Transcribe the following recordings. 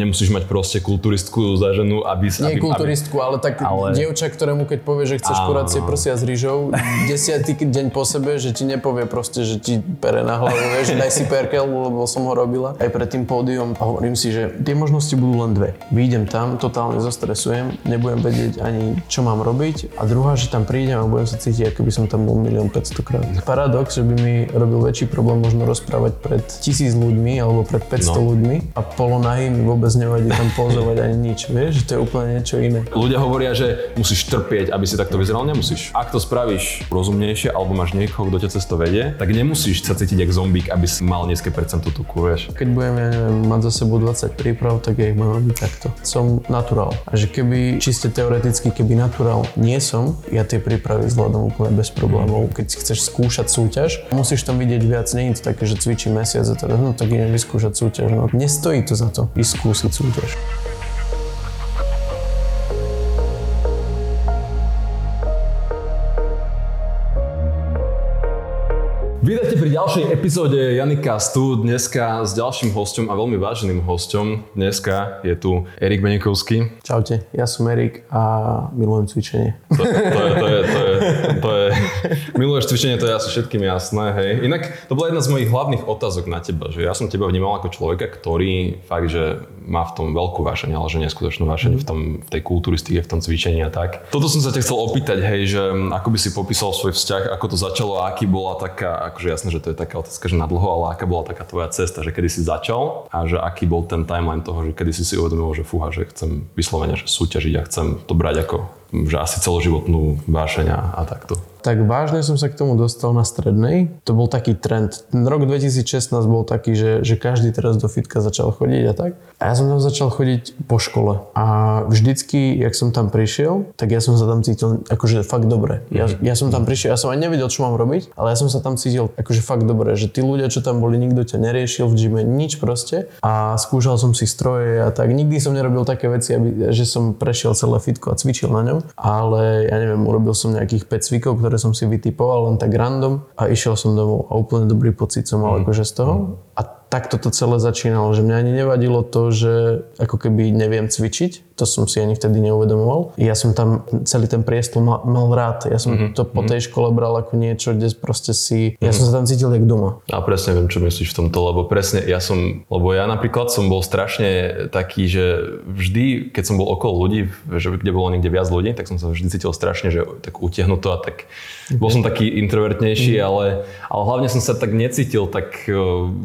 nemusíš mať proste kulturistku za ženu, aby... Nie aby, kulturistku, ale tak ale... dievča, ktorému keď povie, že chceš si prsia s rýžou, desiatý deň po sebe, že ti nepovie proste, že ti pere na hlavu, vieš, daj si perkel, lebo som ho robila. Aj pred tým pódium a hovorím si, že tie možnosti budú len dve. Výjdem tam, totálne zostresujem, nebudem vedieť ani čo mám robiť a druhá, že tam prídem a budem sa cítiť, ako by som tam bol milión 500 krát. Paradox, že by mi robil väčší problém možno rozprávať pred tisíc ľuďmi alebo pred 500 no. ľuďmi a polonahý mi vôbec nevadí tam pozovať ani nič, vieš, to je úplne niečo iné. Ľudia hovoria, že musíš trpieť, aby si takto vyzeral, nemusíš. Ak to spravíš rozumnejšie alebo máš niekoho, kto ťa cez to vedie, tak nemusíš sa cítiť ako zombík, aby si mal nízke percento tuku, vieš. Keď budem, ja neviem, mať za sebou 20 príprav, tak ja ich mám robiť takto. Som naturál. A že keby, čiste teoreticky, keby naturál nie som, ja tie prípravy zvládam úplne bez problémov. Keď chceš skúšať súťaž, musíš tam vidieť viac, nie je to také, že cvičí mesiac a teraz, no tak idem vyskúšať súťaž. No, nestojí to za to, ísť skúsiť súťaž. Vítajte pri ďalšej epizóde Janika Stu. Dneska s ďalším hosťom a veľmi váženým hosťom. Dneska je tu Erik Benekovský. Čaute, ja som Erik a milujem cvičenie. To, to, je, to, je, to, je, to je, miluješ cvičenie, to je asi všetkým jasné, hej. Inak to bola jedna z mojich hlavných otázok na teba, že ja som teba vnímal ako človeka, ktorý fakt, že má v tom veľkú vášeň, ale že neskutočnú vášeň mm. v, tom, v tej kulturistike, v tom cvičení a tak. Toto som sa ťa chcel opýtať, hej, že ako by si popísal svoj vzťah, ako to začalo a aký bola taká akože jasné, že to je taká otázka, že na dlho, ale aká bola taká tvoja cesta, že kedy si začal a že aký bol ten timeline toho, že kedy si si uvedomil, že fúha, že chcem vyslovene že súťažiť a chcem to brať ako že asi celoživotnú vášeň a takto tak vážne som sa k tomu dostal na strednej. To bol taký trend. Ten rok 2016 bol taký, že, že každý teraz do fitka začal chodiť a tak. A ja som tam začal chodiť po škole. A vždycky, jak som tam prišiel, tak ja som sa tam cítil akože fakt dobre. Ja, mhm. ja som tam prišiel, ja som aj nevedel, čo mám robiť, ale ja som sa tam cítil akože fakt dobre, že tí ľudia, čo tam boli, nikto ťa neriešil v gyme, nič proste. A skúšal som si stroje a tak. Nikdy som nerobil také veci, aby, že som prešiel celé fitko a cvičil na ňom, ale ja neviem, urobil som nejakých 5 cvikov, ktoré som si vytipoval len tak random a išiel som domov a úplne dobrý pocit som mal mm. akože z toho. Mm. A takto to celé začínalo, že mňa ani nevadilo to, že ako keby neviem cvičiť, to som si ani vtedy neuvedomoval. Ja som tam celý ten priestor mal, mal rád, ja som mm-hmm. to po mhm. tej škole bral ako niečo, kde proste si, ja mm-hmm. som sa tam cítil jak doma. A presne viem, čo myslíš v tomto, lebo presne ja som, lebo ja napríklad som bol strašne taký, že vždy, keď som bol okolo ľudí, že kde bolo niekde viac ľudí, tak som sa vždy cítil strašne, že tak utiahnuto a tak bol som taký introvertnejší, mm. ale, ale hlavne som sa tak necítil tak e,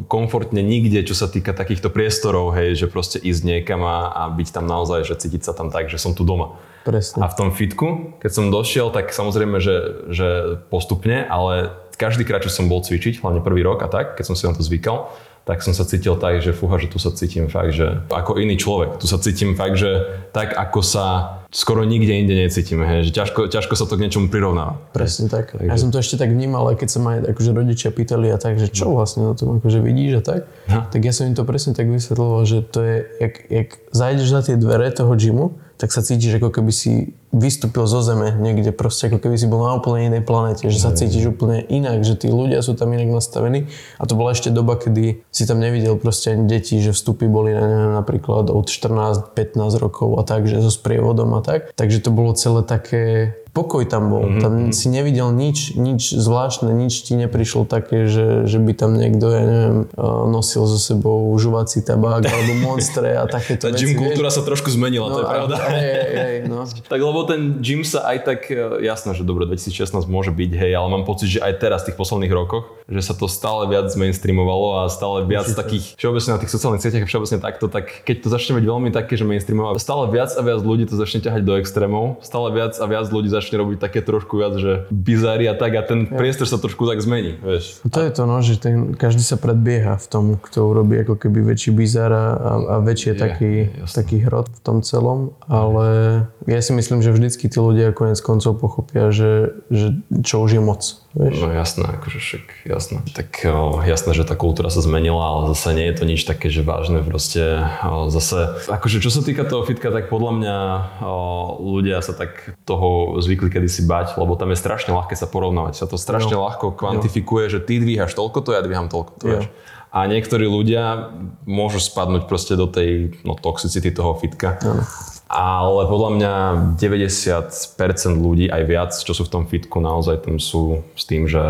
komfortne nikde, čo sa týka takýchto priestorov, hej, že proste ísť niekam a, a byť tam naozaj, že cítiť sa tam tak, že som tu doma. Presne. A v tom fitku, keď som došiel, tak samozrejme, že, že postupne, ale každý krát, čo som bol cvičiť, hlavne prvý rok a tak, keď som si na to zvykal, tak som sa cítil tak, že fúha, že tu sa cítim fakt, že ako iný človek. Tu sa cítim fakt, že tak ako sa skoro nikde inde necítim, hej, že ťažko, ťažko sa to k niečomu prirovnáva. Presne tak. Takže... Ja som to ešte tak vnímal, aj keď sa ma akože rodičia pýtali a tak, že čo vlastne na tom akože vidíš a tak, ha. tak ja som im to presne tak vysvetloval, že to je, jak, jak zajdeš za tie dvere toho gymu, tak sa cítiš ako keby si vystúpil zo zeme niekde proste, ako keby si bol na úplne inej planete, že sa cítiš úplne inak, že tí ľudia sú tam inak nastavení. A to bola ešte doba, kedy si tam nevidel proste ani deti, že vstupy boli na neviem, napríklad od 14-15 rokov a tak, že so sprievodom a tak, takže to bolo celé také pokoj tam bol. Mm-hmm. Tam mhm. si nevidel nič, nič zvláštne, nič ti neprišlo také, že, že by tam niekto, ja neviem, eh, nosil so sebou žuvací tabák alebo monstre a takéto Tá gym kultúra sa trošku zmenila, no, to je pravda. Hej, hej, no. tak lebo ten gym sa aj tak, eh, jasné, že dobre, 2016 môže byť, hej, ale mám pocit, že aj teraz v tých posledných rokoch, že sa to stále viac mainstreamovalo a stále viac Určite. takých, všeobecne na tých sociálnych sieťach a všeobecne takto, tak keď to začne byť veľmi také, že mainstreamovalo, stále viac a viac ľudí to začne ťahať do extrémov, stále viac a viac ľudí začne začne robiť také trošku viac, že bizári a tak a ten ja. priestor sa trošku tak zmení, vieš. To je to, no, že ten, každý sa predbieha v tom, kto urobí ako keby väčší bizár a, a väčší je, taký, taký hrot v tom celom, ale ja si myslím, že vždycky tí ľudia konec koncov pochopia, že, že čo už je moc. Vieš? No jasné, akože však jasné. Tak o, jasné, že tá kultúra sa zmenila, ale zase nie je to nič také, že vážne proste. O, zase, akože čo sa týka toho fitka, tak podľa mňa o, ľudia sa tak toho zvykli kedysi bať, lebo tam je strašne ľahké sa porovnávať. Sa to strašne jo. ľahko kvantifikuje, jo. že ty dvíhaš toľko to, ja dvíham toľko to. A niektorí ľudia môžu spadnúť proste do tej no, toxicity toho fitka. Áno. Ale podľa mňa 90% ľudí, aj viac, čo sú v tom fitku, naozaj tam sú s tým, že,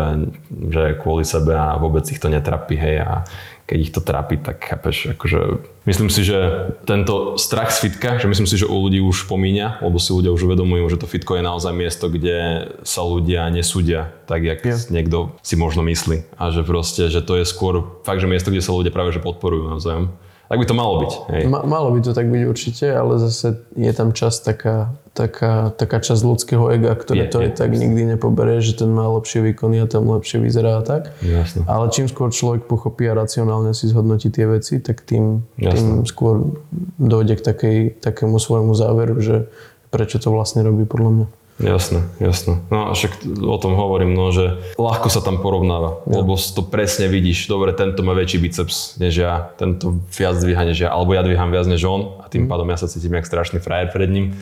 že kvôli sebe a vôbec ich to netrapí, hej, a keď ich to trápi, tak chápeš, akože myslím si, že tento strach z fitka, že myslím si, že u ľudí už pomíňa, lebo si ľudia už uvedomujú, že to fitko je naozaj miesto, kde sa ľudia nesúdia, tak jak Je. niekto si možno myslí. A že proste, že to je skôr fakt, že miesto, kde sa ľudia práve že podporujú navzájom. Tak by to malo byť. Hej. Ma, malo by to tak byť určite, ale zase je tam čas taká, taká, taká časť ľudského ega, ktoré Je, to je. tak nikdy nepoberie, že ten má lepšie výkony a ten lepšie vyzerá a tak. Jasné. Ale čím skôr človek pochopí a racionálne si zhodnotí tie veci, tak tým, tým skôr dojde k takej, takému svojmu záveru, že prečo to vlastne robí podľa mňa. Jasné, jasné. No a však o tom hovorím, no, že ľahko sa tam porovnáva, Ja. lebo to presne vidíš. Dobre, tento má väčší biceps než ja, tento viac dvíha než ja, alebo ja dvíham viac než on a tým pádom ja sa cítim jak strašný frajer pred ním.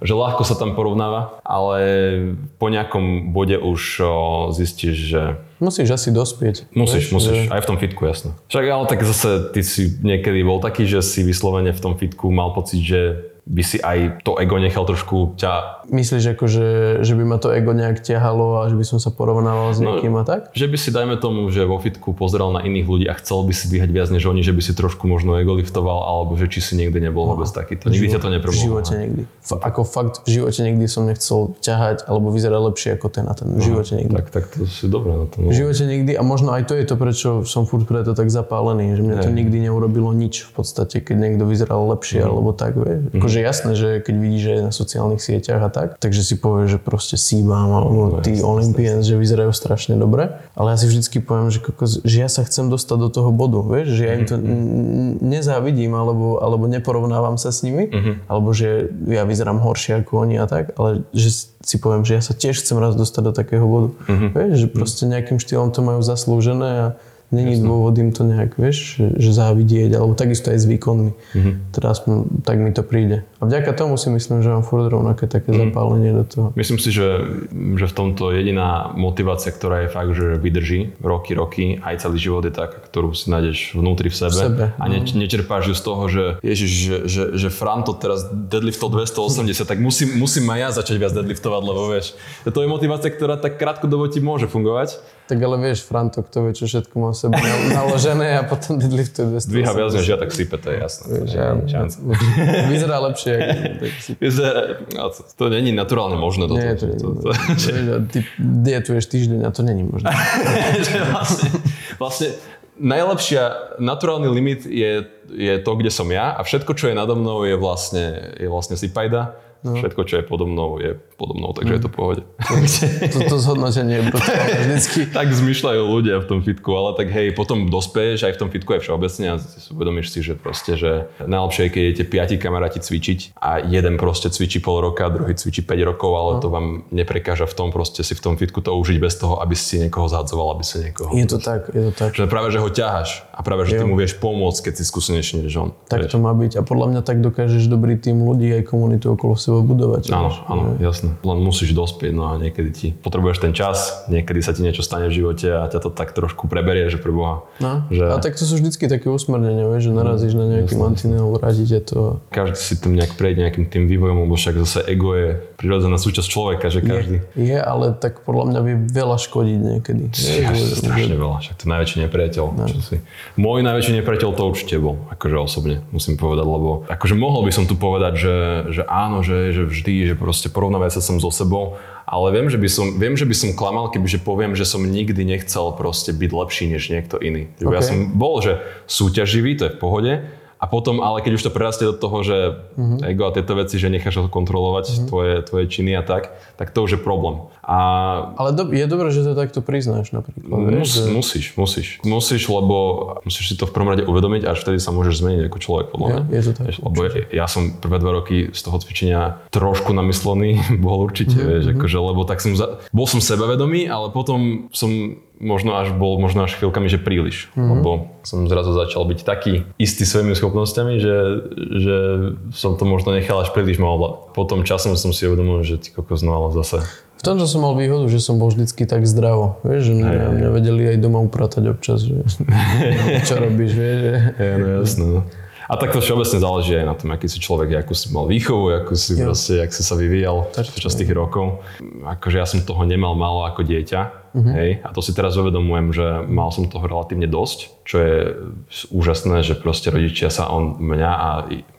Že ľahko sa tam porovnáva, ale po nejakom bode už o, zistíš, že Musíš asi dospieť. Musíš, vieš, musíš. že- Aj v tom fitku, jasné. Však ale tak zase ty si niekedy bol taký, že si vyslovene v tom fitku mal pocit, že by si aj to ego nechal trošku ťa Myslíš, ako, že, že by ma to ego nejak ťahalo a že by som sa porovnával s No, niekým a tak? Že by si, dajme tomu, že vo fitku pozeral na iných ľudí a chcel by si dvíhať viac než oni, že by si trošku možno ego liftoval, alebo že či si niekdy nebol vôbec takýto. Nikdy ťa to V nepromovalo. živote nikdy. F- ako fakt v živote nikdy som nechcel ťahať alebo vyzerať lepšie ako ten a ten. V živote nikdy. Tak, tak to si dobré na tom. V živote nikdy a možno aj to je to, prečo som furt preto tak zapálený, že mňa to nikdy neurobilo nič v podstate, keď niekto vyzeral lepšie alebo tak, vieš. Akože jasné, že keď vidíš, že je na sociálnych sieťach a tak, takže si povieš, že proste síbam alebo tí Olympians, že vyzerajú strašne dobre, ale ja si vždycky poviem, že, kokos, že ja sa chcem dostať do toho bodu, vieš, že ja im to n- nezávidím alebo, alebo neporovnávam sa s nimi, alebo že ja vyzerám horšie ako oni a tak, ale že si poviem, že ja sa tiež chcem raz dostať do takého bodu. Vieš, že proste nejakým štýlom to majú zaslúžené a není dôvod im to nejak, vieš, že, závidieť, alebo takisto aj s výkonmi. Teda aspoň tak mi to príde. A vďaka tomu si myslím, že mám furt rovnaké také zapálenie do toho. Myslím si, že, že v tomto jediná motivácia, ktorá je fakt, že vydrží roky, roky, aj celý život je taká, ktorú si nájdeš vnútri v sebe, V sebe, a ne, nečerpáš ju z toho, že ježiš, že, že, že Franto teraz deadliftol 280, tak musím, musím aj ja začať viac deadliftovať, lebo vieš, to je motivácia, ktorá tak krátkodobo ti môže fungovať. Tak ale vieš, Franto, kto vie, čo všetko má v sebe na- naložené a potom deadliftuje 200. Dvíha viac než ja, tak sype, to je jasné. Vieš, To ja, šanca. vyzerá lepšie. tak Vyzerá- no, to, to není naturálne možné. Toto, Nie, to, to, to, Vieš, a ty dietuješ týždeň a to není možné. vlastne, vlastne najlepšia, naturálny limit je, je to, kde som ja a všetko, čo je nado mnou, je vlastne, je vlastne sipajda. No. Všetko, čo je podo mnou, je podo mnou, takže je to v pohode. Toto zhodnotenie je vždycky. tak zmyšľajú ľudia v tom fitku, ale tak hej, potom dospeješ aj v tom fitku aj všeobecne a si uvedomíš si, že proste, že najlepšie je, keď idete piati kamaráti cvičiť a jeden proste cvičí pol roka, druhý cvičí 5 rokov, ale to vám neprekáža v tom proste si v tom fitku to užiť bez toho, aby si niekoho zahadzoval, aby si niekoho... Je to tak, je to tak. Že práve, že ho ťaháš a práve, že ty Jo. mu vieš pomôcť, keď si skúsenejší než on. Tak Vieš? to má byť. A podľa mňa tak dokážeš dobrý tým ľudí aj komunitu okolo seba budovať. Áno, vieš. áno, jasné. Len musíš dospieť, no a niekedy ti potrebuješ ten čas, niekedy sa ti niečo stane v živote a ťa to tak trošku preberie, že pre Boha. No. Že- A tak to sú vždycky také usmernenia, vieš, že narazíš na nejaký mantinel, vráti ťa to. Každý si tam nejak prejde nejakým tým vývojom, lebo však zase ego je prirodzená súčasť človeka, že každý. Je, ale tak podľa mňa vie veľa škodiť niekedy. Ja, že- strašne veľa, však to je najväčší nepriateľ. Čo si. Môj najväčší nepriateľ to určite bol, akože osobne musím povedať, lebo akože mohol by som tu povedať, že, že áno, že, že vždy, že proste porovnávať sa som so sebou, ale viem, že by som, viem, že by som klamal, kebyže poviem, že som nikdy nechcel proste byť lepší než niekto iný. Že Ja som bol, že súťaživý, to je v pohode, a potom, ale keď už to prerastie do toho, že Mhm. ego a tieto veci, že necháš ho kontrolovať, tvoje, tvoje činy a tak, tak to už je problém. A Ale do, je dobré, že to takto priznáš napríklad. Mus, že... musíš, musíš. Musíš, lebo musíš si to v prvom rade uvedomiť, až vtedy sa môžeš zmeniť ako človek, podľa mňa. Je- je to tak, Vieš, lebo ja, ja som prvé dva roky z toho cvičenia trošku namyslený, bol určite, Mhm, vieš, akože, lebo tak som, za, bol som sebavedomý, ale potom som možno až bol, možno až chvíľkami, že príliš. Mm-hmm. Lebo som zrazu začal byť taký istý svojimi schopnosťami, že, že som to možno nechal až príliš malo. Potom časom som si uvedomil, že ty kokos, no ale zase v tomto som mal výhodu, že som bol vždycky tak zdravo. Vieš, že mňa, mňa vedeli aj doma upratať občas, že čo robíš, vieš. Že... Ja, no jasné. No. A tak to všeobecne záleží aj na tom, aký si človek, akú si mal výchovu, akú si jo. proste, jak si sa vyvíjal počas tých rokov. Akože ja som toho nemal málo ako dieťa, uh-huh. hej, a to si teraz uvedomujem, že mal som toho relatívne dosť, čo je úžasné, že proste rodičia sa o mňa a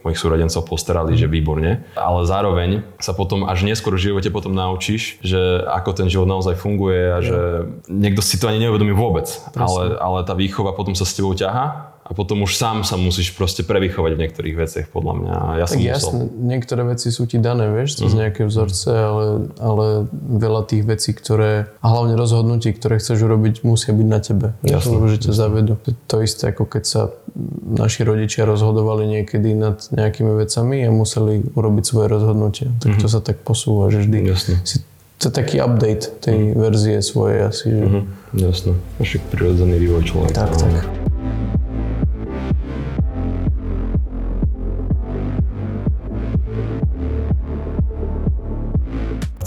mojich súrodencov postarali, že výborne. Ale zároveň sa potom až neskôr v živote potom naučíš, že ako ten život naozaj funguje a že niekto si to ani neuvedomí vôbec. Ale, ale tá výchova potom sa s tebou ťaha a potom už sám sa musíš proste prevychovať v niektorých veciach, podľa mňa. Ja tak som jasne, musel... niektoré veci sú ti dané, vieš, cez mm. nejaké vzorce, ale, ale veľa tých vecí, ktoré, a hlavne rozhodnutí, ktoré chceš urobiť, musia byť na tebe. Jasne, lebo že ťa zavedú. To isté, ako keď sa naši rodičia rozhodovali niekedy nad nejakými vecami a museli urobiť svoje rozhodnutie. Tak mm. to sa tak posúva, že vždy jasne. si to je taký update tej mm. verzie svojej asi. Že... Mm-hmm, jasné. Však prirodzený vývoj človeka. Tak, tak.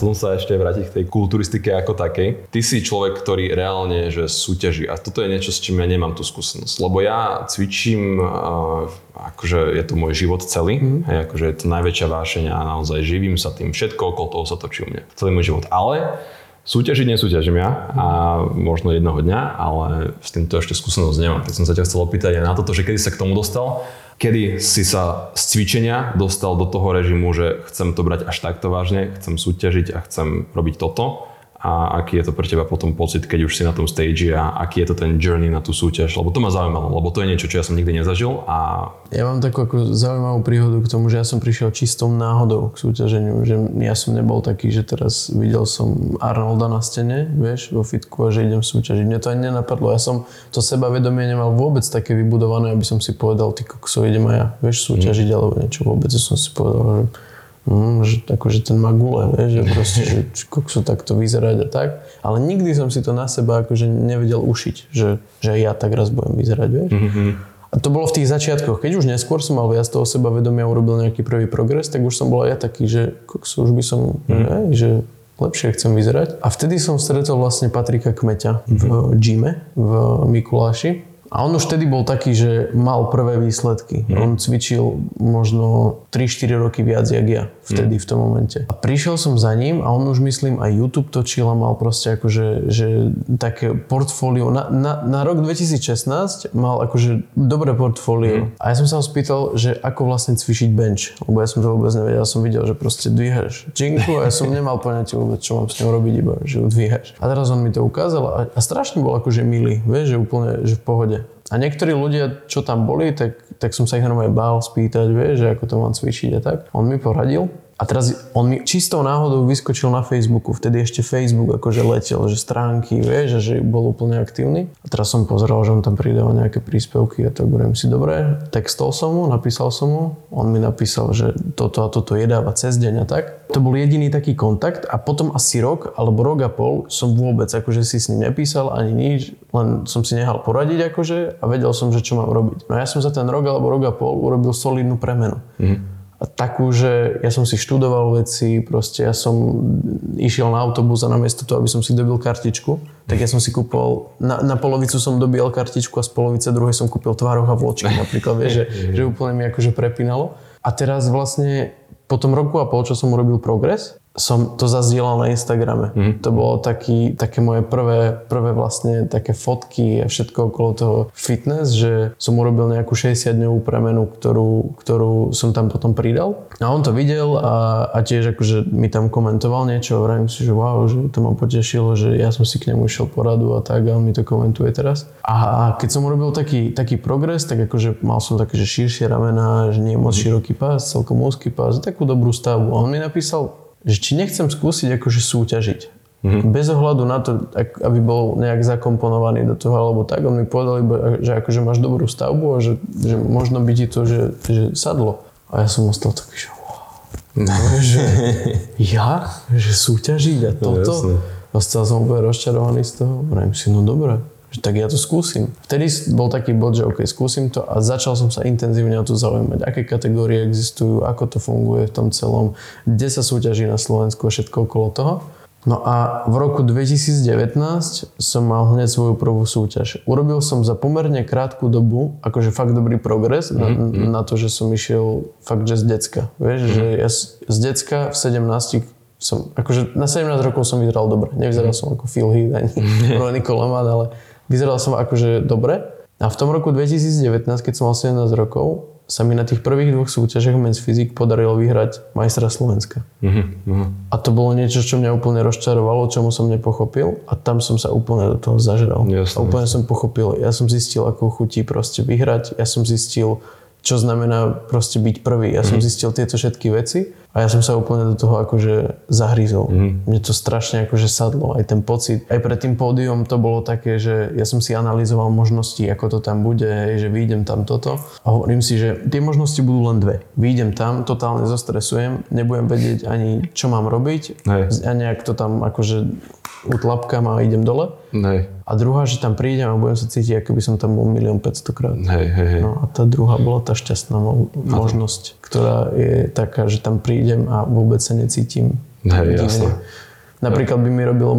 Chcem sa ešte vrátiť k tej kulturistike ako takej. Ty si človek, ktorý reálne že súťaží a toto je niečo, s čím ja nemám tú skúsenosť. Lebo ja cvičím, akože je to môj život celý, mm. hej, akože je to najväčšia vášeň a naozaj živím sa tým, všetko okolo toho sa točí u mňa, celý môj život. Ale Súťažiť nesúťažím ja a možno jednoho dňa, ale s týmto ešte skúsenosť nemám. Tak som sa ťa chcel opýtať aj na toto, že kedy sa k tomu dostal kedy si sa z cvičenia dostal do toho režimu, že chcem to brať až takto vážne, chcem súťažiť a chcem robiť toto a aký je to pre teba potom pocit, keď už si na tom stage a aký je to ten journey na tú súťaž, lebo to ma zaujímalo, lebo to je niečo, čo ja som nikdy nezažil a... Ja mám takú ako zaujímavú príhodu k tomu, že ja som prišiel čistou náhodou k súťaženiu, že ja som nebol taký, že teraz videl som Arnolda na stene, vieš, vo fitku a že idem súťažiť. Mne to ani nenapadlo, ja som to sebavedomie nemal vôbec také vybudované, aby som si povedal, ty kokso, idem aj ja, vieš, súťažiť mm. alebo niečo, vôbec som si povedal, že Mm, že akože ten magule, vieš, že proste, že kokso takto vyzerať a tak. Ale nikdy som si to na seba akože nevedel ušiť, že, že ja tak raz budem vyzerať, vieš. Mm-hmm. A to bolo v tých začiatkoch. Keď už neskôr som mal viac toho seba vedomia urobil nejaký prvý progres, tak už som bol aj ja taký, že kokso, už by som, mm. ne, že lepšie chcem vyzerať. A vtedy som stretol vlastne Patrika Kmeťa v mhm. gyme v Mikuláši a on už vtedy bol taký, že mal prvé výsledky. Mm. On cvičil možno 3-4 roky viac, jak ja vtedy mm. v tom momente. A prišiel som za ním a on už myslím aj YouTube točil a mal proste akože že také portfólio. Na, na, na rok 2016 mal akože dobré portfólio. Mm. A ja som sa ho spýtal, že ako vlastne cvičiť bench. Lebo ja som to vôbec nevedel. Ja som videl, že proste dvíhaš činku a ja som nemal poňatie vôbec, čo mám s ňou robiť, iba že ju dvíhaš. A teraz on mi to ukázal a, a strašne bol akože milý, vieš, že úplne že v pohode. A niektorí ľudia, čo tam boli, tak, tak som sa ich normálne bál spýtať, vieš, že ako to mám cvičiť a tak. On mi poradil. A teraz on mi čistou náhodou vyskočil na Facebooku, vtedy ešte Facebook akože letel, že stránky, vieš, že bol úplne aktívny. A teraz som pozeral, že on tam pridával nejaké príspevky a tak budem si dobre. Textol som mu, napísal som mu, on mi napísal, že toto a toto jedáva cez deň a tak. To bol jediný taký kontakt a potom asi rok alebo rok a pol som vôbec akože si s ním nepísal ani nič, len som si nehal poradiť akože a vedel som, že čo mám robiť. No ja som za ten rok alebo rok a pol urobil solidnú premenu. Mm takú, že ja som si študoval veci, proste ja som išiel na autobus a namiesto toho, aby som si dobil kartičku, tak ja som si kúpil, na, na polovicu som dobil kartičku a z polovice druhej som kúpil tvároch a vločky napríklad, vieš, že, že úplne mi akože prepínalo. A teraz vlastne po tom roku a pol, čo som urobil progres, som to zazdielal na Instagrame. Mm. To bolo taký, také moje prvé, prvé vlastne také fotky a všetko okolo toho fitness, že som urobil nejakú 60-dňovú premenu, ktorú, ktorú som tam potom pridal. A on to videl a, a tiež akože mi tam komentoval niečo a vrajím si, že wow, že to ma potešilo, že ja som si k nemu išiel poradu a tak a on mi to komentuje teraz. A keď som urobil taký, taký progres, tak akože mal som také, že širšie ramena, že nie moc mhm. široký pás, celkom úzky pás, takú dobrú stavbu. A on mi napísal že či nechcem skúsiť akože súťažiť. Mm-hmm. Bez ohľadu na to, aby bol nejak zakomponovaný do toho alebo tak, on mi povedal iba, že akože máš dobrú stavbu a že, že možno by ti to, že, že sadlo. A ja som ostal taký, že. No, že ja? Že súťažiť a no, toto? No, Ostal som úplne rozčarovaný z toho. Vrajím si, no dobre, že tak ja to skúsim. Vtedy bol taký bod, že OK, skúsim to a začal som sa intenzívne o to zaujímať, aké kategórie existujú, ako to funguje v tom celom, kde sa súťaží na Slovensku a všetko okolo toho. No a v roku 2019 som mal hneď svoju prvú súťaž. Urobil som za pomerne krátku dobu, akože fakt dobrý progres mm-hmm. na, mhm. na to, že som išiel fakt, že z decka. Vieš, mm-hmm. že ja z decka v 17 som, akože na 17 rokov som vyzeral dobre. Nevyzeral mm-hmm. som ako Phil Heath ani Ronnie Coleman, ale vyzeral som akože dobre. A v tom roku 2019, keď som mal 17 rokov, sa mi na tých prvých dvoch súťažiach Men's Physique podarilo vyhrať majstra Slovenska. Uh-huh, A to bolo niečo, čo mňa úplne rozčarovalo, čomu som nepochopil a tam som sa úplne do toho zažral. Jasne, a úplne jasne. som pochopil, ja som zistil, ako chutí proste vyhrať, ja som zistil, čo znamená proste byť prvý. Ja som mhm. zistil tieto všetky veci a ja som sa úplne do toho akože zahryzol. Mm. Mne to strašne akože sadlo, aj ten pocit. Aj pred tým pódium to bolo také, že ja som si analyzoval možnosti, ako to tam bude, že vyjdem tam toto. A hovorím si, že tie možnosti budú len dve. Vyjdem tam, totálne zostresujem, nebudem vedieť ani, čo mám robiť. Hej. A nejak to tam akože utlapkám a idem dole. Hej. A druhá, že tam prídem a budem sa cítiť, ako by som tam bol milión 500 krát. Hej, hej, hej. No a tá druhá bola tá šťastná mo- možnosť, ktorá je taká, že tam prídem a vôbec sa necítim. Hej, jasne. Napríklad by mi robilo,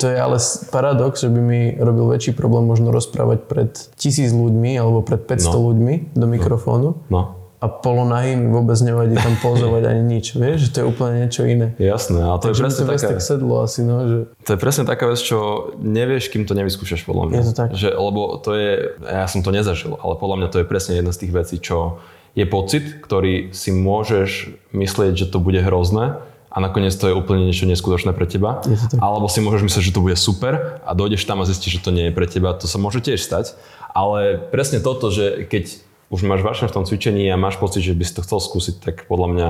to je ale paradox, že by mi robil väčší problém možno rozprávať pred tisíc ľuďmi alebo pred 500 no. ľuďmi do mikrofónu. No a polonahý mi vôbec nevadí tam pozovať ani nič, vieš, že to je úplne niečo iné. Jasné, ale to Takže je presne taká... tak sedlo asi, no, že... To je presne taká vec, čo nevieš, kým to nevyskúšaš, podľa mňa. Je to tak. Že, lebo to je, ja som to nezažil, ale podľa mňa to je presne jedna z tých vecí, čo je pocit, ktorý si môžeš myslieť, že to bude hrozné, a nakoniec to je úplne niečo neskutočné pre teba. Alebo si môžeš myslieť, že to bude super a dojdeš tam a zistíš, že to nie je pre teba. To sa môže tiež stať. Ale presne toto, že keď už máš vášne v tom cvičení a máš pocit, že by si to chcel skúsiť, tak podľa mňa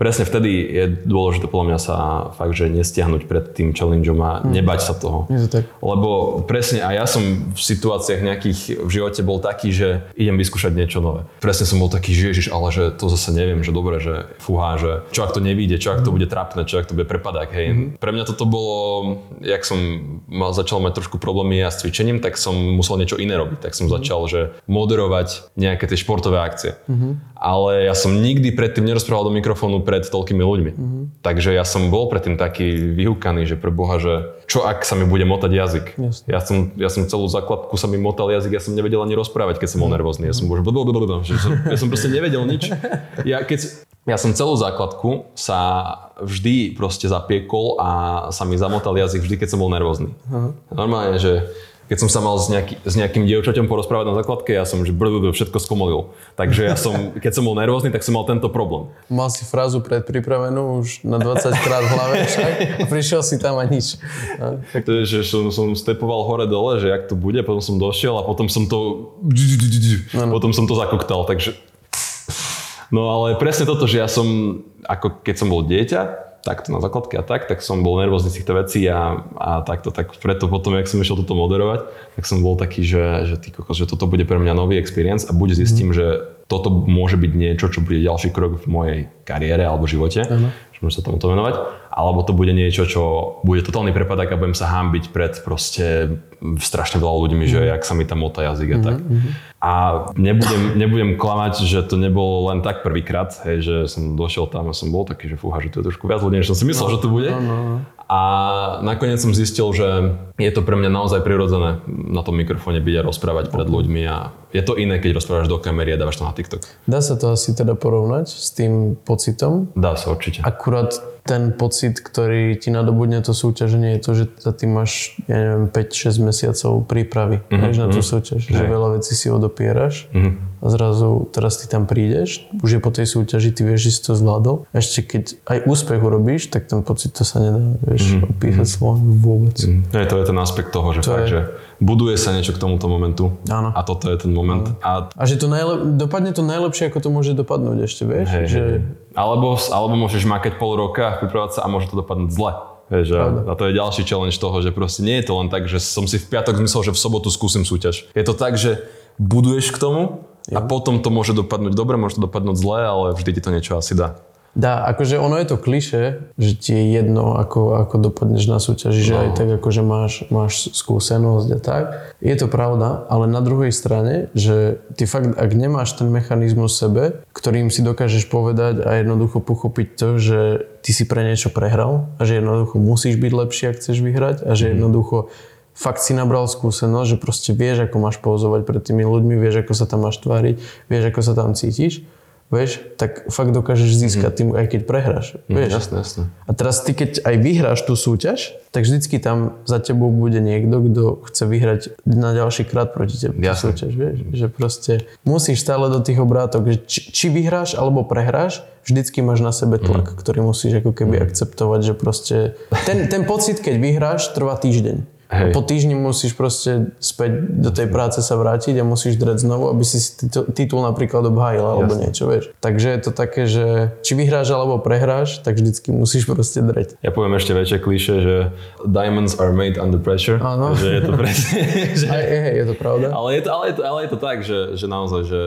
presne vtedy je dôležité podľa mňa sa fakt, že nestiahnuť pred tým challengeom a mm. nebať sa toho. Je to tak. Lebo presne a ja som v situáciách nejakých v živote bol taký, že idem vyskúšať niečo nové. Presne som bol taký, že ježiš, ale že to zase neviem, že dobre, že fúha, že čo ak to nevíde, čo ak to mm. bude trapné, čo ak to bude prepadák, hej. Mm. Pre mňa toto bolo, jak som mal, začal mať trošku problémy ja s cvičením, tak som musel niečo iné robiť. Tak som mm. začal, že moderovať nejaké tie športové akcie. Mm-hmm. Ale ja som nikdy predtým nerozprával do mikrofónu pred toľkými ľuďmi. Mm-hmm. Takže ja som bol predtým taký vyhúkaný, že pre Boha, že čo ak sa mi bude motať jazyk. Ja som, ja som celú základku sa mi motal jazyk, ja som nevedel ani rozprávať, keď som bol mhm. nervózny. Ja som bol, že ja som proste nevedel nič. Ja, keď, ja som celú základku sa vždy proste zapiekol a sa mi zamotal jazyk vždy, keď som bol nervózny. Normálne, že keď som sa mal s, nejaký, s nejakým dievčaťom porozprávať na základke, ja som že brr, všetko skomolil. Takže ja som, keď som bol nervózny, tak som mal tento problém. Mal si frázu predpripravenú už na 20 krát v hlave však a prišiel si tam a nič. To je, že som, som stepoval hore dole, že jak to bude, potom som došiel a potom som to potom som to zakoktal, takže No ale presne toto, že ja som, ako keď som bol dieťa, takto na základke a tak, tak som bol nervózny z týchto vecí a, a takto, tak preto potom, jak som išiel toto moderovať, tak som bol taký, že, že, ty kokos, že toto bude pre mňa nový experience a buď zistím, mm. že toto môže byť niečo, čo bude ďalší krok v mojej kariére alebo živote, uh-huh. že môžem sa tomuto venovať, alebo to bude niečo, čo bude totálny prepadak a budem sa hámbiť pred proste strašne veľa ľuďmi, uh-huh. že jak sa mi tam motá jazyk a uh-huh. tak. A nebudem, nebudem klamať, že to nebolo len tak prvýkrát, hej, že som došiel tam a som bol taký, že fúha, že to je trošku viac ľudí, než som si myslel, no, že to bude. No, no. A nakoniec som zistil, že je to pre mňa naozaj prirodzené na tom mikrofóne byť a rozprávať pred ľuďmi a je to iné, keď rozprávaš do kamery a dávaš to na TikTok. Dá sa to asi teda porovnať s tým pocitom? Dá sa určite. Akurát ten pocit, ktorý ti nadobudne to súťaženie, je to, že tým máš, ja neviem, 5-6 mesiacov prípravy mm-hmm. na tú mhm. súťaž. Že veľa vecí si odopieraš mm-hmm. a zrazu teraz ty tam prídeš, už je po tej súťaži, ty vieš, že si to zvládol. Ešte keď aj úspech urobíš, tak ten pocit to sa nedá, vieš, mm-hmm. opísať mm-hmm. slovom vôbec. Mm-hmm. Je to je ten aspekt toho, že to fakt, je... že buduje sa niečo k tomuto momentu. Áno. A toto je ten moment. A, a že to najlep- dopadne to najlepšie, ako to môže dopadnúť ešte, vieš? Hej, že... hej. Alebo, alebo môžeš makať pol roka, pripravať sa a môže to dopadnúť zle. Vieš, a, a to je ďalší challenge toho, že proste nie je to len tak, že som si v piatok zmyslel, že v sobotu skúsim súťaž. Je to tak, že buduješ k tomu a potom to môže dopadnúť dobre, môže to dopadnúť zle, ale vždy ti to niečo asi dá. Dá, akože ono je to kliše, že ti je jedno, ako, ako dopadneš na súťaži, že No. aj tak akože máš, máš skúsenosť a tak. Je to pravda, ale na druhej strane, že ty fakt, ak nemáš ten mechanizmus v sebe, ktorým si dokážeš povedať a jednoducho pochopiť to, že ty si pre niečo prehral a že jednoducho musíš byť lepší, ak chceš vyhrať a že jednoducho fakt si nabral skúsenosť, že proste vieš, ako máš pozovať pred tými ľuďmi, vieš, ako sa tam máš tváriť, vieš, ako sa tam cítiš, vieš, tak fakt dokážeš získať tým, aj keď prehráš, vieš. Jasné, jasné. A teraz ty, keď aj vyhráš tú súťaž, tak vždycky tam za tebou bude niekto, kto chce vyhrať na ďalší krát proti tebe tú Jasné. súťaž, vieš. Že proste musíš stále do tých obrátok, že či, či vyhráš alebo prehráš, vždycky máš na sebe tlak, ktorý musíš ako keby akceptovať, že proste ten, ten pocit, keď vyhráš, trvá týždeň. A Hej. po týždni musíš proste späť do tej práce sa vrátiť a musíš dreť znovu, aby si titul, napríklad obhájil alebo Jasné. niečo, vieš. Takže je to také, že či vyhráš alebo prehráš, tak vždycky musíš proste dreť. Ja poviem ešte väčšie kliše, že diamonds are made under pressure. Áno. Že je to presne. že, Aj, hej, je to pravda? ale, je to, ale, je to, ale je to tak, že, že naozaj, že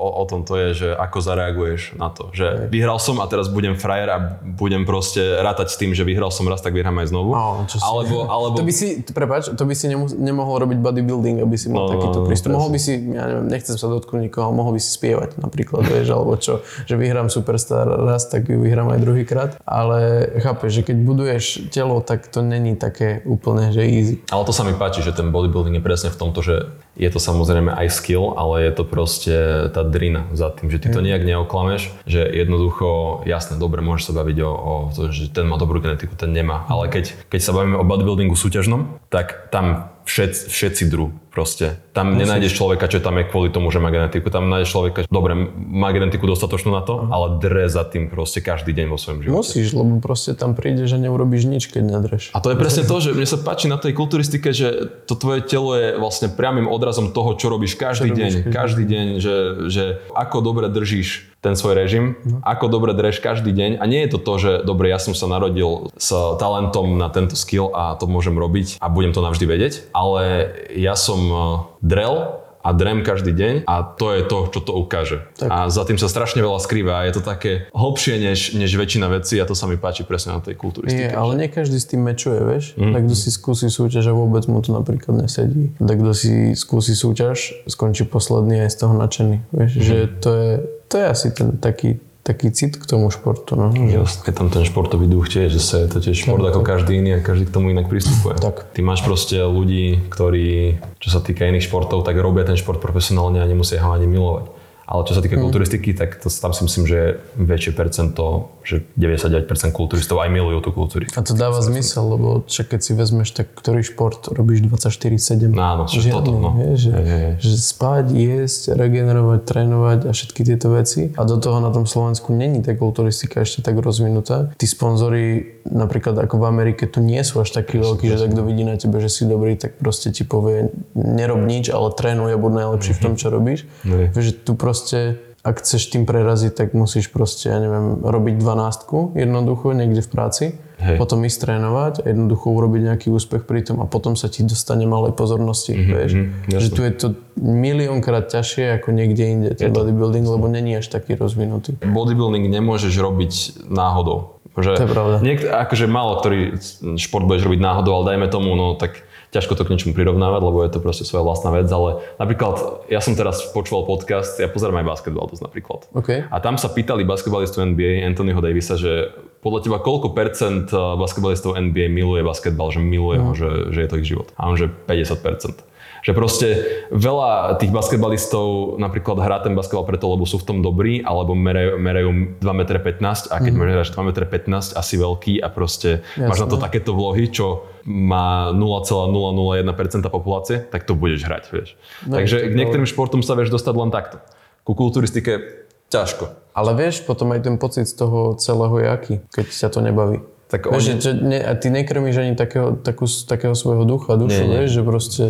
o, o tom to je, že ako zareaguješ na to. Že vyhral som a teraz budem frajer a budem proste rátať s tým, že vyhral som raz, tak vyhrám aj znovu. No, čo si- alebo, alebo, To by si, prepáč, to by si nemus- nemohol robiť bodybuilding, aby si mal No, takýto no, prístup. presne. Mohol by si, ja neviem, nechcem sa dotknúť nikoho, mohol by si spievať napríklad, vieš, alebo čo, že vyhrám Superstar raz, tak ju vyhrám aj druhýkrát. Ale chápeš, že keď buduješ telo, tak to není také úplne, že easy. Ale to sa mi páči, že ten bodybuilding je presne v tomto, že je to samozrejme aj skill, ale je to proste tá drina za tým, že ty to nejak neoklameš, že jednoducho, jasné, dobre, môžeš sa baviť o, o to, že ten má dobrú genetiku, ten nemá, ale keď, keď sa bavíme o bodybuildingu súťažnom, tak tam všet, všetci dru proste. Tam nenájdeš človeka, čo tam je kvôli tomu, že má genetiku. Tam nájdeš človeka, dobre, má genetiku dostatočnú na to, ale dre za tým proste každý deň vo svojom živote. Musíš, lebo proste tam príde, že neurobíš nič, keď nedreš. A to je presne to, že mne sa páči na tej kulturistike, že to tvoje telo je vlastne priamým odrazom toho, čo robíš každý Čo robíš deň. každý Každý deň, že, že ako dobre držíš ten svoj režim, ako dobre dreš každý deň. A nie je to to, že dobre, ja som sa narodil s talentom na tento skill a to môžem robiť a budem to navždy vedieť, ale ja som eh, drel a drem každý deň a to je to, čo to ukáže. Tak. A za tým sa strašne veľa skrýva a je to také hlbšie než, než väčšina vecí a to sa mi páči presne na tej kulturistike. Je, ale nie každý s tým mečuje, vieš. Mm. Tak kto si skúsi súťaž a vôbec mu to napríklad nesedí. Tak kto si skúsi súťaž, skončí posledný aj z toho nadšený. Vieš, Mhm. že to je, to je asi ten taký, taký cit k tomu športu. No. Jasne, tam ten športový duch tiež, že sa je to tiež šport ako každý iný a každý k tomu inak pristupuje. Tak. Ty máš proste ľudí, ktorí, čo sa týka iných športov, tak robia ten šport profesionálne a nemusia ho ani milovať. Ale čo sa týka kulturistiky, tak to, tam si myslím, že je väčšie percento, že 99% kulturistov aj milujú tú kulturistiku. a to dáva zmysel, lebo však keď si vezmeš, tak ktorý šport robíš 24-7? No áno, že toto, no. Vieš, že, hej, hej. že spať, jesť, regenerovať, trénovať a všetky tieto veci. A do toho na tom Slovensku není tá kulturistika ešte tak rozvinutá. Tí sponzori, napríklad ako v Amerike, tu nie sú až takí veľkí, že tak kto vidí na tebe, že si dobrý, tak proste ti povie, nerob nič, ale trénuj a buď najlepší v tom, čo robíš. Vieš, že tu proste ak chceš tým preraziť, tak musíš proste, ja neviem, robiť dvanástku jednoducho niekde v práci, Hej. potom ísť trénovať a jednoducho urobiť nejaký úspech pri tom a potom sa ti dostane malej pozornosti, vieš. mhm, jasné. že tu je to miliónkrát ťažšie ako niekde inde, ten bodybuilding, lebo není až taký rozvinutý. Bodybuilding nemôžeš robiť náhodou. Že To je pravda. Niek- akože málo ktorý šport budeš robiť náhodou, ale dajme tomu, no tak ťažko to k niečomu prirovnávať, lebo je to proste svoja vlastná vec, ale napríklad ja som teraz počúval podcast, ja pozerám aj basketbal dosť napríklad. OK. A tam sa pýtali basketbalistu NBA Anthonyho Davisa, že podľa teba koľko percent eh, basketbalistov NBA miluje basketbal, že miluje ho, že, že je to ich život. A on že 50 Že proste veľa tých basketbalistov napríklad hrá ten basketbal preto, lebo sú v tom dobrí, alebo merajú, merajú 2,15 m a keď mm. meráš 2,15 m asi veľký a proste Jasne. máš na to takéto vlohy, čo má 0,001% populácie, tak to budeš hrať, vieš. No, Takže k niektorým športom sa vieš dostať len takto. Ku kulturistike ťažko. Ale vieš, potom aj ten pocit z toho celého je aký, keď ťa to nebaví. Tak Vieš, oni- že ne, a ty nekrmíš ani takého, takú, takého svojho ducha, dušu, Nie, nie. vieš, že proste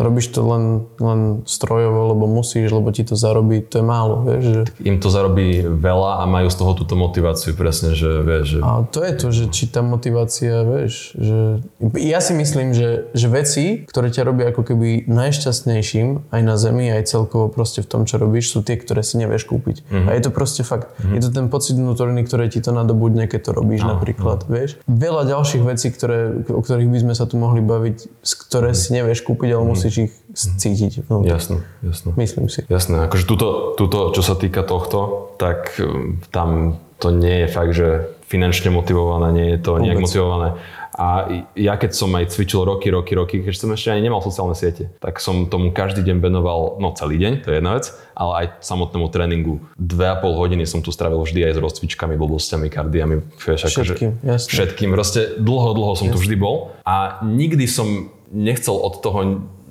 Robíš to len, len strojovo, lebo musíš, lebo ti to zarobí, to je málo, vieš. Že... Im to zarobí veľa a majú z toho túto motiváciu presne, že vieš. Že... A to je to, že či tá motivácia, vieš, že... Ja si myslím, že, že veci, ktoré ťa robia ako keby najšťastnejším aj na zemi, aj celkovo proste v tom, čo robíš, sú tie, ktoré si nevieš kúpiť. Mm-hmm. A je to proste fakt. Mm-hmm. Je to ten pocit vnútorný, ktoré ti to nadobudne, keď to robíš no, napríklad, no. vieš. Veľa ďalších vecí, ktoré, o ktorých by sme sa tu mohli baviť, z ktoré mm-hmm. si nevieš kúpiť, ale mm-hmm musíš ich cítiť vnútri. Jasné, jasné. Myslím si. Jasné, akože tuto, tuto, čo sa týka tohto, tak um, tam to nie je fakt, že finančne motivované, nie je to Vôbec. nejak motivované. A ja keď som aj cvičil roky, roky, roky, keď som ešte ani nemal sociálne siete, tak som tomu každý deň venoval, no celý deň, to je jedna vec, ale aj samotnému tréningu. Dve a pol hodiny som tu strávil vždy aj s rozcvičkami, blbostiami, kardiami. Vieš, všetkým, akože, jasne. Všetkým, proste dlho, dlho som jasne. tu vždy bol a nikdy som nechcel od toho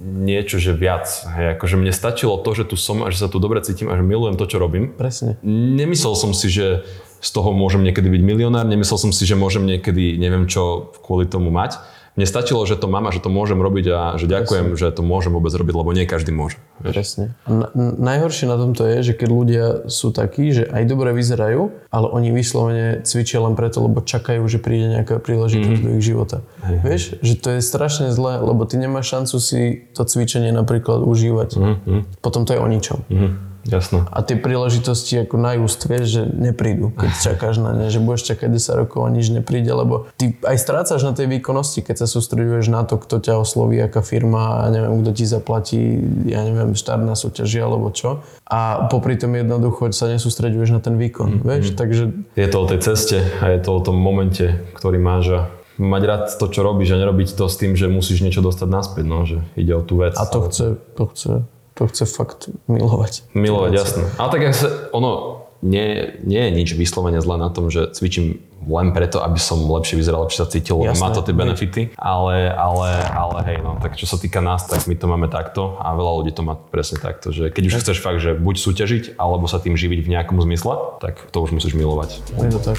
niečo, že viac. Hej, akože mne stačilo to, že tu som a že sa tu dobre cítim a že milujem to, čo robím. Presne. Nemyslel som si, že z toho môžem niekedy byť milionár, nemyslel som si, že môžem niekedy neviem čo kvôli tomu mať mne stačilo, že to mám a že to môžem robiť a že ďakujem, Presne. že to môžem vôbec robiť, lebo nie každý môže. Vieš? Presne. Na, najhoršie na tomto je, že keď ľudia sú takí, že aj dobre vyzerajú, ale oni vyslovene cvičia len preto, lebo čakajú, že príde nejaká príležitosť mm. do ich života. Hej. Vieš, že to je strašne zlé, lebo ty nemáš šancu si to cvičenie napríklad užívať. Mm. Potom to je o ničom. Mm. Jasné. A tie príležitosti ako na just, vieš, že neprídu, keď čakáš na ne, že budeš čakať 10 rokov a nič nepríde, lebo ty aj strácaš na tej výkonnosti, keď sa sústreduješ na to, kto ťa osloví, aká firma a neviem, kto ti zaplatí, ja neviem, štart na súťaži alebo čo. A popri tom jednoducho sa nesústreduješ na ten výkon, mm-hmm. vieš, takže... Je to o tej ceste a je to o tom momente, ktorý máš a mať rád to, čo robíš a nerobiť to s tým, že musíš niečo dostať naspäť, no, že ide o tú vec. A to chce, to chce to chce fakt milovať. Milovať, jasné. Ale tak sa, ono nie, nie je nič vyslovene zlé na tom, že cvičím len preto, aby som lepšie vyzeral, lepšie sa cítil, lebo má to tie benefity, ale, ale, ale hej, no, tak čo sa týka nás, tak my to máme takto a veľa ľudí to má presne takto, že keď už chceš fakt, že buď súťažiť, alebo sa tým živiť v nejakom zmysle, tak to už musíš milovať. Je to tak.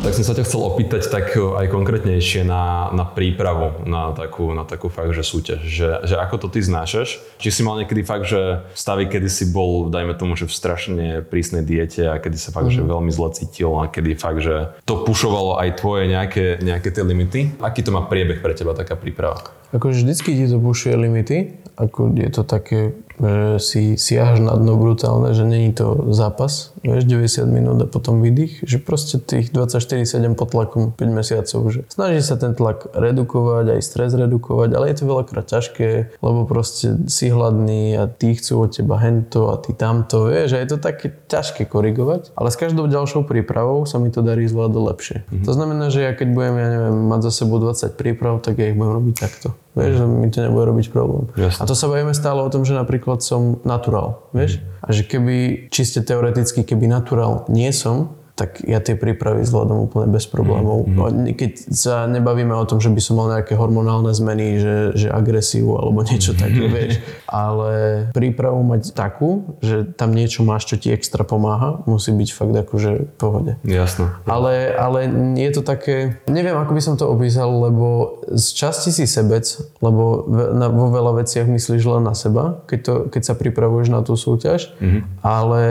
Tak som sa ťa chcel opýtať tak e, aj konkrétnejšie na, na prípravu na takú, na takú fakt, že súťaž. Že, že ako to ty znášaš? Či si mal niekedy fakt, že stavy, kedy si bol, dajme tomu, že v strašne prísnej diete a kedy sa fakt, mm-hmm. že mhm. veľmi zle cítil a kedy fakt, že to pušovalo aj tvoje nejaké, nejaké tie limity. Aký to má priebeh pre teba taká príprava? Akože vždycky ti to pušuje limity, ako je to také že si siahaš na dno brutálne, že není to zápas, vieš, 90 minút a potom vydých, že proste tých 24-7 pod tlakom 5 mesiacov, že snaží sa ten tlak redukovať, aj stres redukovať, ale je to veľakrát ťažké, lebo proste si hladný a tí chcú od teba hento a ty tamto, vieš, a je to také ťažké korigovať, ale s každou ďalšou prípravou sa mi to darí zvládať lepšie. Mm-hmm. To znamená, že ja keď budem, ja neviem, mať za sebou 20 príprav, tak ja ich budem robiť takto. Vieš, že mi to nebude robiť problém. Jasne. A to sa bavíme stále o tom, že napríklad som naturál, vieš? Mm. A že keby, čiste teoreticky, keby naturál nie som, tak ja tie prípravy zvládam úplne bez problémov. Mm-hmm. Keď sa nebavíme o tom, že by som mal nejaké hormonálne zmeny, že, že agresiu alebo niečo také, mm-hmm. vieš. Ale prípravu mať takú, že tam niečo máš, čo ti extra pomáha, musí byť fakt akože v pohode. Jasno. Ale, ale je to také, neviem ako by som to opísal, lebo z časti si sebec, lebo na, vo veľa veciach myslíš len na seba, keď, to, keď sa pripravuješ na tú súťaž, mm-hmm. ale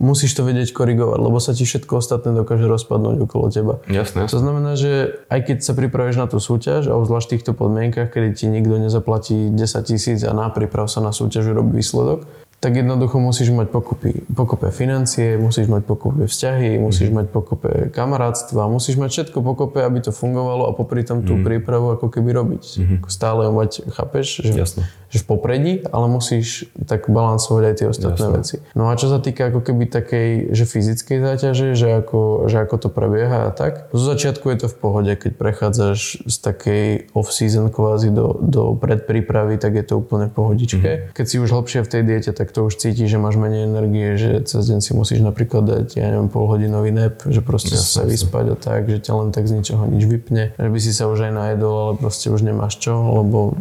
musíš to vedieť korigovať, lebo sa ti všetko ostatné dokáže rozpadnúť okolo teba. Jasné. To znamená, že aj keď sa pripravíš na tú súťaž a obzvlášť v týchto podmienkach, kedy ti nikto nezaplatí 10 tisíc a na príprav sa na súťaž urobí výsledok, tak jednoducho musíš mať pokupy, pokope financie, musíš mať pokope vzťahy, musíš mm. mať pokope kamarátstva, musíš mať všetko pokope, aby to fungovalo a popri tom tú mm. prípravu ako keby robiť. Mm-hmm. Stále mať, chápeš? Že, Jasne že v popredí, ale musíš tak balansovať aj tie ostatné Jasne. veci. No a čo sa týka ako keby takej, že fyzickej záťaže, že ako, že ako to prebieha a tak, zo začiatku je to v pohode, keď prechádzaš z takej off-season kvázi do, do predprípravy, tak je to úplne pohodičke. Mm-hmm. Keď si už hlbšie v tej diete, tak to už cítiš, že máš menej energie, že cez deň si musíš napríklad dať, ja neviem, polhodinový nap, že proste Jasne. sa vyspať a tak, že ťa len tak z ničoho nič vypne, že by si sa už aj najedol, ale proste už nemáš čo, lebo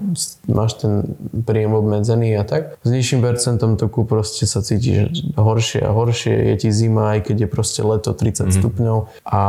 máš ten príjem obmedzený a tak. S nižším percentom toku proste sa cítiš horšie a horšie, je ti zima, aj keď je proste leto 30 mm-hmm. stupňov a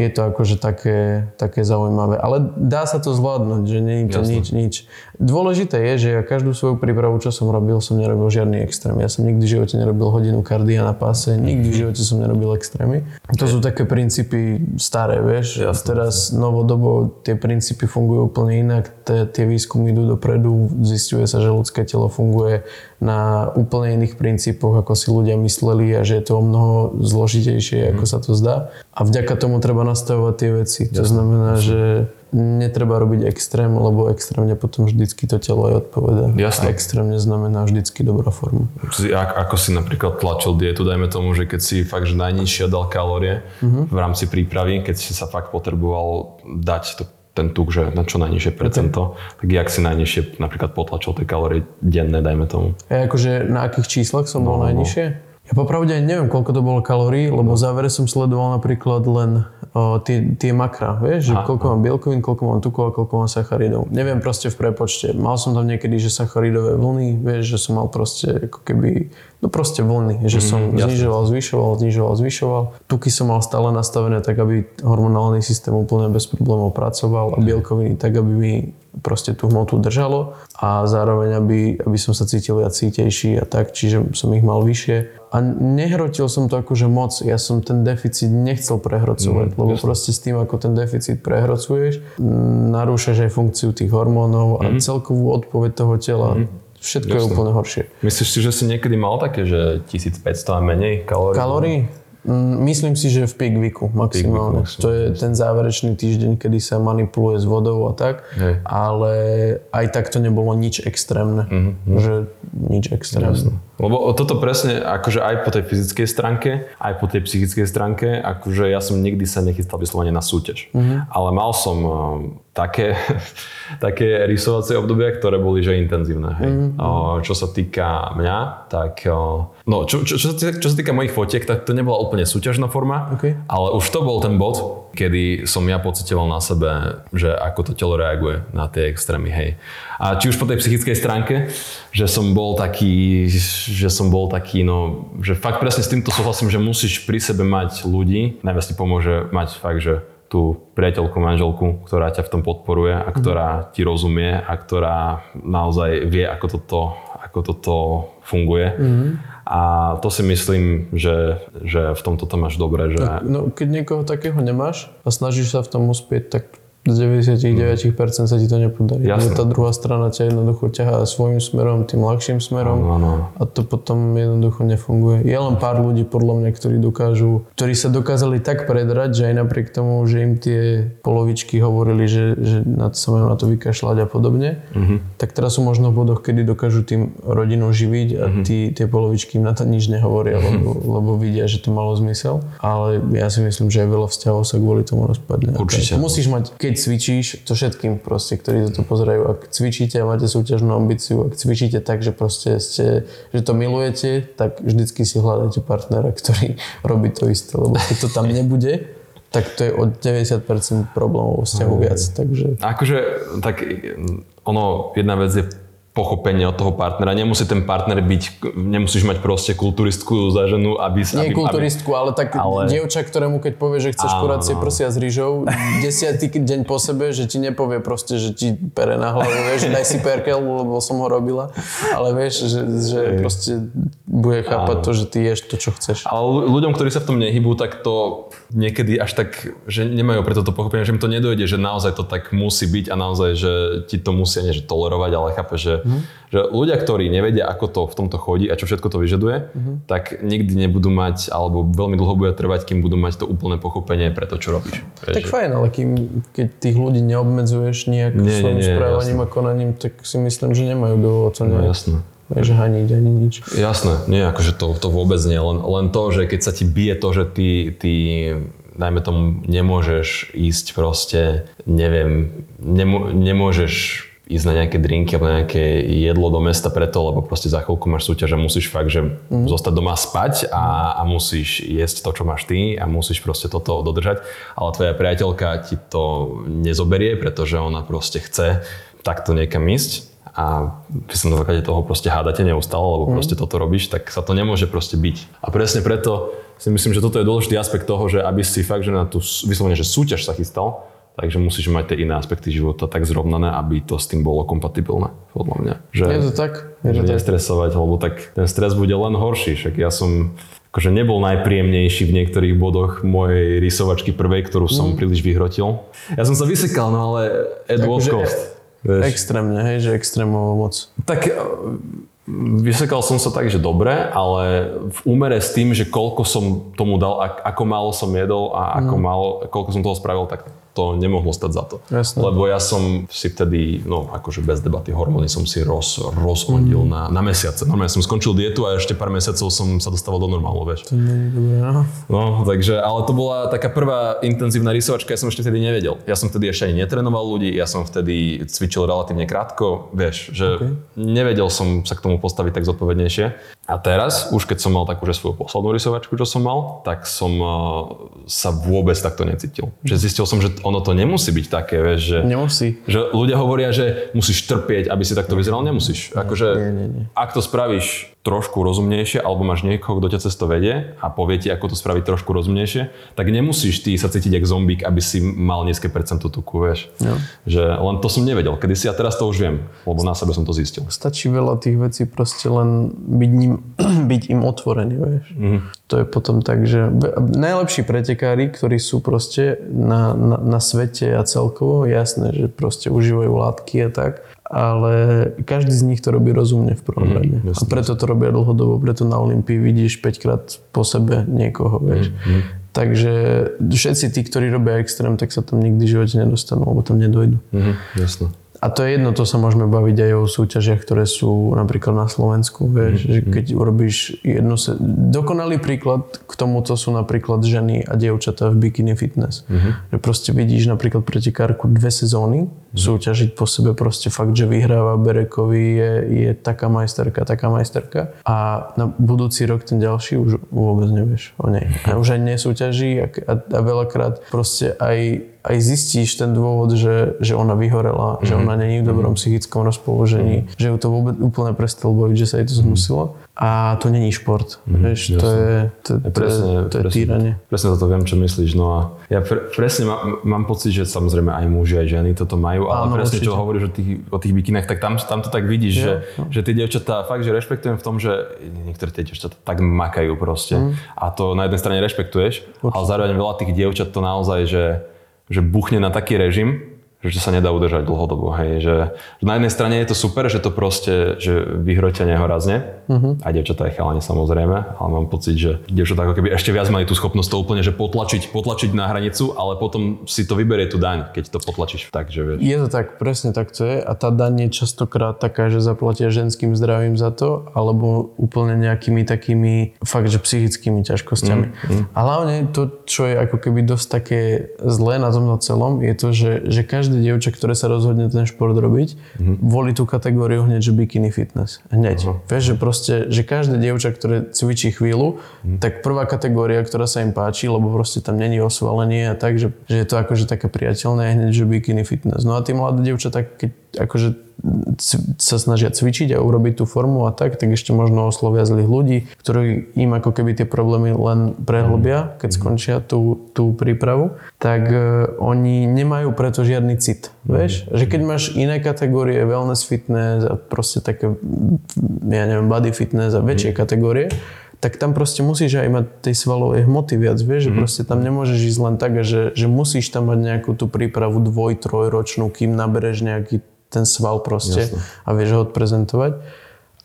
je to akože také, také zaujímavé. Ale dá sa to zvládnuť, že nie je to Jasne. nič, nič. Dôležité je, že ja každú svoju prípravu, čo som robil, som nerobil žiadny extrém. Ja som nikdy v živote nerobil hodinu kardia na páse, nikdy v živote som nerobil extrémy. To sú také princípy staré, vieš. Jasne, teraz novodobo tie princípy fungujú úplne inak, tie výskumy idú dopredu, zistuje sa, že ľudské telo funguje na úplne iných princípoch, ako si ľudia mysleli a že je to o mnoho zložitejšie, ako mm. sa to zdá. A vďaka tomu treba nastavovať tie veci. To znamená, že netreba robiť extrém, lebo extrémne potom vždycky to telo aj odpoveda. Jasne. A extrémne znamená vždycky dobrá forma. Ako si napríklad tlačil dietu, dajme tomu, že keď si fakt, že najnižšie dal kalórie uh-huh. v rámci prípravy, keď si sa fakt potreboval dať to ten tuk, že na čo najnižšie percento, okay. tak jak si najnižšie napríklad potlačil tie kalórie denné, dajme tomu. A akože na akých číslach som no, bol no. najnižšie? Ja popravde neviem, koľko to bolo kalórií, lebo v závere som sledoval napríklad len o, tie, tie makra, vieš, že Aha. koľko mám bielkovín, koľko mám tukov a koľko mám sacharidov. Neviem proste v prepočte. Mal som tam niekedy, že sacharidové vlny, vieš, že som mal proste ako keby, no proste vlny, že mm, som jasne. znižoval, zvyšoval, znižoval, zvyšoval. Tuky som mal stále nastavené tak, aby hormonálny systém úplne bez problémov pracoval a mhm. bielkoviny tak, aby mi proste tú hmotu držalo a zároveň, aby, aby som sa cítil viac cítejší a tak, čiže som ich mal vyššie. A nehrotil som to akože moc, ja som ten deficit nechcel prehrocovať, mm, lebo jasne. proste s tým, ako ten deficit prehrocuješ, narúšaš aj funkciu tých hormónov a mm. celkovú odpoveď toho tela. Mm. Všetko Jasne. je úplne horšie. Myslíš si, že si niekedy mal také, že 1500 a menej kalórií? Kalórií? Mm, myslím si, že v peak maximálne. Peak to je ten záverečný týždeň, kedy sa manipuluje s vodou a tak, Hej. ale aj tak to nebolo nič extrémne. Mm-hmm. Že nič extrémne. Jasne. Lebo toto presne, akože aj po tej fyzickej stránke, aj po tej psychickej stránke, akože ja som nikdy sa nechystal vyslovene na súťaž. Mm-hmm. Ale mal som uh, také, také rysovacie obdobia, ktoré boli že intenzívne. Hej. Mm-hmm. Čo sa týka mňa, tak uh, no, čo, čo, čo, sa týka, čo sa týka mojich fotiek, tak to nebola úplne súťažná forma, okay. ale už to bol ten bod, kedy som ja pocitoval na sebe, že ako to telo reaguje na tie extrémy, hej. A či už po tej psychickej stránke, že som bol taký, že som bol taký, no, že fakt presne s týmto súhlasím, že musíš pri sebe mať ľudí, najviac ti pomôže mať fakt, že tú priateľku, manželku, ktorá ťa v tom podporuje a ktorá ti rozumie a ktorá naozaj vie, ako toto, ako toto funguje. Mm-hmm. A to si myslím, že, že v tomto to máš dobre. Že... Tak, no, keď niekoho takého nemáš a snažíš sa v tom uspieť, tak z 99% sa ti to nepodarí. Jasne. Tá druhá strana ťa jednoducho ťahá svojim smerom, tým ľahším smerom ano, ano. a to potom jednoducho nefunguje. Je len pár ľudí podľa mňa, ktorí dokážu, ktorí sa dokázali tak predrať, že aj napriek tomu, že im tie polovičky hovorili, že, že na to sa majú na to vykašľať a podobne, uh-huh. tak teraz sú možno v bodoch, kedy dokážu tým rodinu živiť a uh-huh. tí, tie polovičky im na to nič nehovoria, uh-huh. lebo, lebo vidia, že to malo zmysel. Ale ja si myslím, že aj veľa vzťahov sa kvôli tomu rozpadne. Určite. Musíš mať, keď keď cvičíš, to všetkým proste, ktorí to pozerajú, ak cvičíte a máte súťažnú ambíciu, ak cvičíte tak, že proste ste, že to milujete, tak vždycky si hľadáte partnera, ktorý robí to isté, lebo keď to tam nebude, tak to je od 90% problémov vzťahu viac, takže... Akože, tak ono, jedna vec je pochopenie od toho partnera. Nemusí ten partner byť, nemusíš mať proste kulturistku za ženu, aby sa... Nie aby, kulturistku, aby, ale tak ale... dievča, ktorému keď povie, že chceš kurácie prsia s rýžou, desiatý deň po sebe, že ti nepovie proste, že ti pere na hlavu, vieš, že daj si perkel, lebo som ho robila, ale vieš, že, že proste bude chápať Áno. to, že ty ješ to, čo chceš. Ale ľuďom, ktorí sa v tom nehybú, tak to niekedy až tak, že nemajú preto to pochopenie, že im to nedojde, že naozaj to tak musí byť a naozaj, že ti to musia nie že tolerovať, ale chápe, že Mm-hmm. Že ľudia, ktorí nevedia, ako to v tomto chodí a čo všetko to vyžaduje, mm-hmm. tak nikdy nebudú mať, alebo veľmi dlho bude trvať, kým budú mať to úplné pochopenie pre to, čo robíš. Tak fajn, ale kým, keď tých ľudí neobmedzuješ nejak nie, svojim nie, nie, správaním jasné. a konaním, tak si myslím, že nemajú dôvod to no, jasné. že haniť ani nič. Jasné, nie, akože to, to vôbec nie, len, len to, že keď sa ti bije to, že ty, ty dajme tomu, nemôžeš ísť proste, neviem, nemô, nemôžeš ísť na nejaké drinky alebo na nejaké jedlo do mesta preto, lebo proste za chvíľku máš súťaž a musíš fakt, že mm. zostať doma spať a, a musíš jesť to, čo máš ty a musíš proste toto dodržať, ale tvoja priateľka ti to nezoberie, pretože ona proste chce takto niekam ísť a vy sa na základe toho proste hádate neustále, lebo mm. proste toto robíš, tak sa to nemôže proste byť. A presne preto si myslím, že toto je dôležitý aspekt toho, že aby si fakt, že na tú vyslovene, že súťaž sa chystal, takže musíš mať tie iné aspekty života tak zrovnané, aby to s tým bolo kompatibilné, podľa mňa. Že, je to tak? Je že to nestresovať, lebo tak ten stres bude len horší, však ja som akože nebol najpríjemnejší v niektorých bodoch mojej rysovačky prvej, ktorú som mm. príliš vyhrotil. Ja som sa vysekal, no ale at what cost? Vieš. Extrémne, hej, že extrémovo moc. Tak e, vysekal som sa tak, že dobre, ale v úmere s tým, že koľko som tomu dal, ako málo som jedol a ako mm. málo, koľko som toho spravil, tak to nemohlo stať za to. Jasne. Lebo ja som si vtedy, no akože bez debaty, hormóny som si roz, rozhodil mm. na, na mesiace. Normálne som skončil dietu a ešte pár mesiacov som sa dostával do normálu, vieš. To nie je dobré, no. no. takže, ale to bola taká prvá intenzívna rysovačka, ja som ešte vtedy nevedel. Ja som vtedy ešte ani netrenoval ľudí, ja som vtedy cvičil relatívne krátko, vieš, že okay. nevedel som sa k tomu postaviť tak zodpovednejšie. A teraz, už keď som mal takú, že svoju poslednú rysovačku, čo som mal, tak som uh, sa vôbec takto necítil. Že zistil som, že ono to nemusí byť také, vieš, že, nemusí. že ľudia hovoria, že musíš trpieť, aby si takto vyzeral, nemusíš. Akože, nie, nie, nie. ak to spravíš trošku rozumnejšie, alebo máš niekoho, kto ťa cez to vedie a povie ti, ako to spraviť trošku rozumnejšie, tak nemusíš ty sa cítiť ako zombík, aby si mal nízke percento tuku, vieš. No. Že len to som nevedel kedy si a teraz to už viem, lebo na sebe som to zistil. Stačí veľa tých vecí proste len byť, ním, byť im otvorený, vieš. Mm. To je potom tak, že najlepší pretekári, ktorí sú proste na, na, na svete a celkovo, jasné, že proste užívajú látky a tak, ale každý z nich to robí rozumne v prvom mm, rade. Mm, a preto to robia dlhodobo, preto na Olympii vidíš 5 krát po sebe niekoho, vieš. Mm, mm. Takže všetci tí, ktorí robia extrém, tak sa tam nikdy v živote nedostanú, alebo tam nedojdu. Mm, jasno. A to je jedno, to sa môžeme baviť aj o súťažiach, ktoré sú napríklad na Slovensku, vieš, mm-hmm. že keď urobíš jednu... Se... Dokonalý príklad k tomuto sú napríklad ženy a dievčatá v bikini fitness. Mm-hmm. Že proste vidíš napríklad pretekárku dve sezóny, mm-hmm. súťažiť po sebe proste fakt, že vyhráva Berekovi, je, je taká majsterka, taká majsterka a na budúci rok ten ďalší už vôbec nevieš o nej. A už aj nesúťaží a, a, a veľakrát proste aj aj zistíš ten dôvod, že, že ona vyhorela, mm-hmm. že ona není v dobrom mm-hmm. psychickom rozpoložení, mm-hmm. že ju to vôbec úplne prestalo baviť, že sa jej to mhm. zhnusilo. A to není šport, mm-hmm. vieš, to je, to, to, presne, to je presne, týranie. Presne toto viem, čo myslíš. No a ja pre, presne má, mám pocit, že samozrejme aj muži, aj ženy toto majú, ale Áno, presne určite. čo hovoríš o tých, o tých bikinách, tak tam, tam to tak vidíš, ja, že, no. že tie dievčatá fakt, že rešpektujem v tom, že niektoré tie dievčatá tak makajú proste. Mm. A to na jednej strane rešpektuješ, určite. ale zároveň veľa tých dievčat to naozaj, že že buchne na taký režim, že sa nedá udržať dlhodobo. Hej. Že, že na jednej strane je to super, že to proste, že vyhrotia nehorazne, uh-huh. aj devčatá aj chalani samozrejme, ale mám pocit, že devčatá ako keby ešte viac mali tú schopnosť to úplne, že potlačiť, potlačiť na hranicu, ale potom si to vyberie tú daň, keď to potlačíš tak, že vieš. Je to tak, presne tak to je a tá daň je častokrát taká, že zaplatia ženským zdravím za to, alebo úplne nejakými takými fakt, že psychickými ťažkosťami. Mm, mm. A hlavne to, čo je ako keby dosť také zlé na tomto celom, je to, že, že každý každé dievča, ktoré sa rozhodne ten šport robiť, mm-hmm. volí tú kategóriu hneď, že bikini fitness. Hneď. Uh-huh. Vieš, že proste, že každé dievča, ktoré cvičí chvíľu, mm-hmm. tak prvá kategória, ktorá sa im páči, lebo proste tam není osvalenie a tak, že, že je to akože také priateľné, hneď, že bikini fitness. No a tí mladé dievča, tak keď akože sa snažia cvičiť a urobiť tú formu a tak, tak ešte možno oslovia zlých ľudí, ktorí im ako keby tie problémy len prehlbia, keď mhm. skončia tú, tú prípravu, tak uh, oni nemajú preto žiadny cit. Mhm. Vieš? Že keď máš iné kategórie, wellness fitness a proste také, ja neviem, body fitness a väčšie mhm. kategórie, tak tam proste musíš aj mať tej svalovej hmoty viac, vieš, že proste tam nemôžeš ísť len tak, že, že musíš tam mať nejakú tú prípravu dvoj, trojročnú, kým nabereš nejaký ten sval proste Jasne. a vieš ho odprezentovať.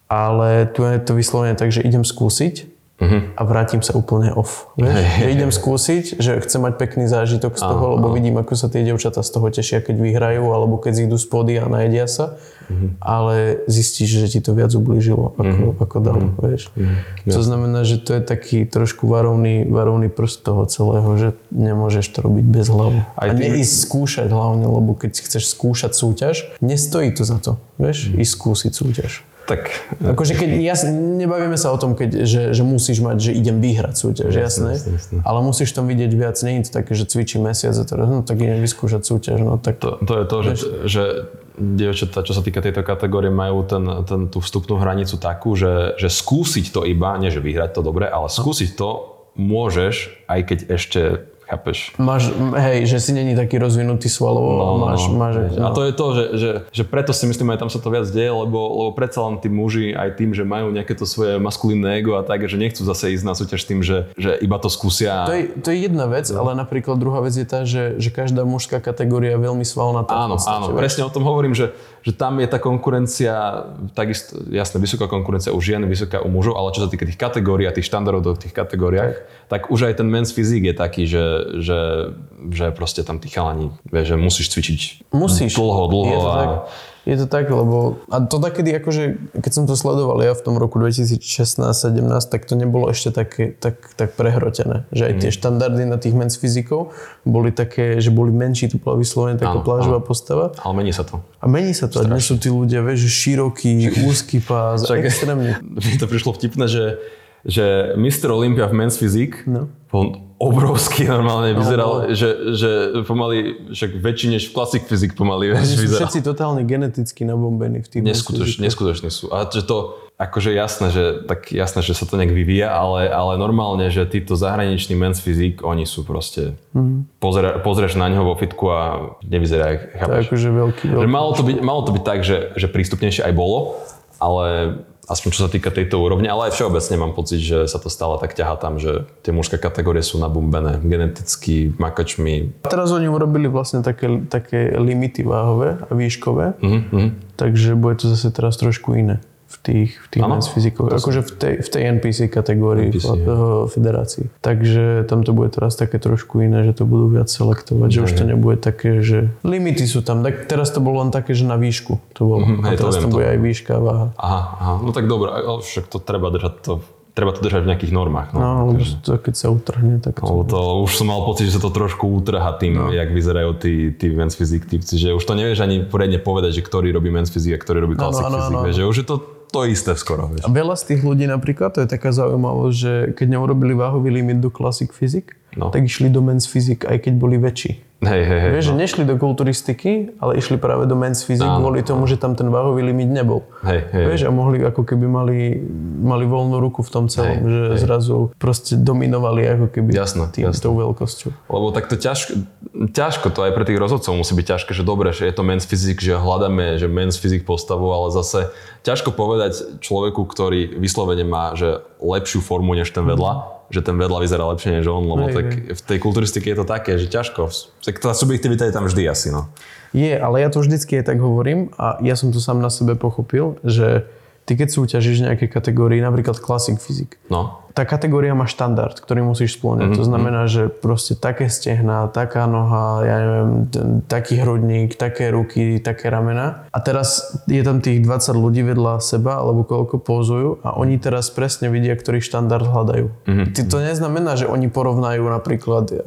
Ale tu je to vyslovene tak, že idem skúsiť Uh-huh. a vrátim sa úplne off. Vieš? Hey, že idem skúsiť, že chcem mať pekný zážitok z toho, lebo vidím, ako sa tie devčatá z toho tešia, keď vyhrajú, alebo keď zídu z pody a najedia sa. Uh-huh. Ale zistíš, že ti to viac ublížilo, ako, uh-huh. ako dalo. Uh-huh. Vieš? Uh-huh. To znamená, že to je taký trošku varovný, varovný prst toho celého, že nemôžeš to robiť bez hlavy. Aj a neísť skúšať hlavne, lebo keď chceš skúšať súťaž, nestojí to za to. Vieš? Uh-huh. Ísť skúsiť súťaž. Tak Akože keď, jas, nebavíme sa o tom, keď, že, že musíš mať, že idem vyhrať súťaž, jasné, jasné, jasné. ale musíš tam vidieť viac, nie je to také, že cvičí mesiac a teraz, no tak idem vyskúšať súťaž, no tak to, to je to, že, že dievčatá, čo sa týka tejto kategórie, majú ten, ten, tú vstupnú hranicu takú, že, že skúsiť to iba, nie že vyhrať to dobre, ale skúsiť to môžeš, aj keď ešte Chápeš? Máš, hej, že si není taký rozvinutý svalovo, no, máš, máš, no. A to je to, že, že, že preto si myslím, aj tam sa to viac deje, lebo, lebo predsa len tí muži aj tým, že majú nejaké to svoje maskulínne ego a tak, že nechcú zase ísť na súťaž tým, že, že iba to skúsia. To je, to je jedna vec, no. ale napríklad druhá vec je tá, že, že každá mužská kategória je veľmi svalnatá. Áno, áno, presne o tom hovorím, že, že tam je tá konkurencia, takisto, jasne, vysoká konkurencia u žien, vysoká u mužov, ale čo sa týka tých kategórií a tých štandardov v tých kategóriách, tak. tak už aj ten men's fyzik je taký, že že, že proste tam tí chalani, vieš, že musíš cvičiť musíš. dlho, dlho. A... tak, je to tak, lebo a to takedy akože, keď som to sledoval ja v tom roku 2016-17, tak to nebolo ešte také, tak, tak prehrotené. Že aj tie mm. štandardy na tých men's fyzikov boli také, že boli menší, to bola vyslovene taká plážová postava. Ale mení sa to. A mení sa to. Strašne. A dnes sú tí ľudia, vieš, široký, úzky pás, Čak, extrémne. Mi to prišlo vtipné, že že Mr. Olympia v Men's Physique no. Obrovský normálne no, vyzeral, no. Že, že pomaly, však väčší než v Classic Physique pomaly sú vyzeral. všetci totálne geneticky nabombení v tým Neskutoč, Neskutočne sú. A že to, akože jasné, že, tak jasné, že sa to nejak vyvíja, ale, ale normálne, že títo zahraniční men's fyzik, oni sú proste, mm. pozera, pozrieš na neho vo fitku a nevyzerá, chápeš? To je akože veľký, veľký. Že malo, to byť, malo to byť tak, že, že prístupnejšie aj bolo, ale aspoň čo sa týka tejto úrovne, ale aj všeobecne mám pocit, že sa to stále tak ťahá tam, že tie mužské kategórie sú nabumbené geneticky, makačmi. Teraz oni urobili vlastne také, také limity váhové a výškové, mm-hmm. takže bude to zase teraz trošku iné v tých, v tých men's fyzikov, akože v tej, v tej NPC kategórii NPC, v, federácii. Takže tam to bude teraz také trošku iné, že to budú viac selektovať, že už to nebude také, že limity sú tam. Tak teraz to bolo len také, že na výšku to bolo. Mm, a teraz to, to bude to. aj výška váha. Aha, aha, no tak dobré, však to treba držať to treba to držať v nejakých normách. No, no lebo to, keď sa utrhne, tak to... to... Už som mal pocit, že sa to trošku utrha tým, no. jak vyzerajú tí, tí men's physique typci, že už to nevieš ani poriadne povedať, že ktorý robí men's physique a ktorý robí classic no, no, no, no, no. že už je to to isté skoro. Vieš. A veľa z tých ľudí napríklad, to je taká zaujímavosť, že keď neurobili váhový limit do Classic Physics, no. tak išli do Men's Physics, aj keď boli väčší. Hej, hej, hej. Vieš, no. že nešli do kulturistiky, ale išli práve do men's physics no, kvôli tomu, no. že tam ten váhový limit nebol. Hej, hej. Vieš, a mohli ako keby mali, mali voľnú ruku v tom celom, hej, že hej. zrazu proste dominovali ako keby jasné, tým, jasné. tou veľkosťou. Lebo takto ťažko, ťažko to aj pre tých rozhodcov musí byť ťažké, že dobre, že je to men's physics, že hľadáme, že men's physics postavu, ale zase ťažko povedať človeku, ktorý vyslovene má že lepšiu formu než ten vedľa, mm že ten vedľa vyzerá lepšie než on, lebo hej, tak hej. v tej kulturistike je to také, že ťažko. Tak tá subjektivita je tam vždy asi, no. Je, ale ja to vždycky aj tak hovorím a ja som to sám na sebe pochopil, že ty keď súťažíš v nejakej kategórii, napríklad Classic Physics, no tá kategória má štandard, ktorý musíš splňať. Mm-hmm. To znamená, že proste také stehná, taká noha, ja neviem, ten, taký hrudník, také ruky, také ramena. A teraz je tam tých 20 ľudí vedľa seba, alebo koľko pózujú a oni teraz presne vidia, ktorý štandard hľadajú. Mm-hmm. To neznamená, že oni porovnajú napríklad, e,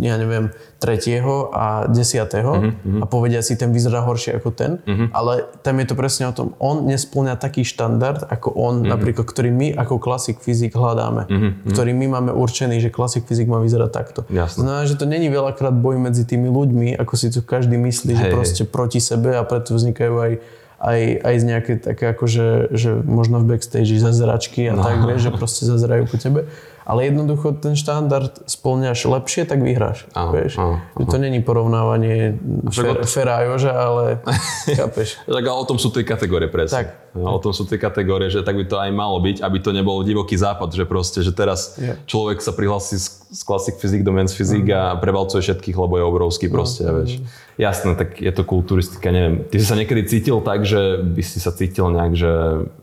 ja neviem, tretieho a desiatého mm-hmm. a povedia si, ten vyzerá horšie ako ten, mm-hmm. ale tam je to presne o tom, on nesplňa taký štandard, ako on, mm-hmm. napríklad, ktorý my ako klasik fyzik fyzik hľadáme, mm-hmm. ktorý my máme určený, že klasik fyzik má vyzerať takto. Jasne. Znamená, že to není veľakrát boj medzi tými ľuďmi, ako si to každý myslí, hey. že proste proti sebe a preto vznikajú aj aj, aj z nejaké také akože, že možno v backstage zazračky a no. tak, vieš, že proste zazerajú po tebe ale jednoducho ten štandard splňaš lepšie, tak vyhráš. Áno, vieš? Áno, áno. To není porovnávanie fer, Fera a Joža, ale chápeš. tak ale o tom sú tie kategórie presne. Tak. No, o tom sú tie kategórie, že tak by to aj malo byť, aby to nebol divoký západ, že proste, že teraz yeah. človek sa prihlási z, z Classic Physics do Men's Physics mm. a prevalcuje všetkých, lebo je obrovský no, proste, mm. vieš. Jasné, tak je to kulturistika, neviem. Ty si sa niekedy cítil tak, že by si sa cítil nejak, že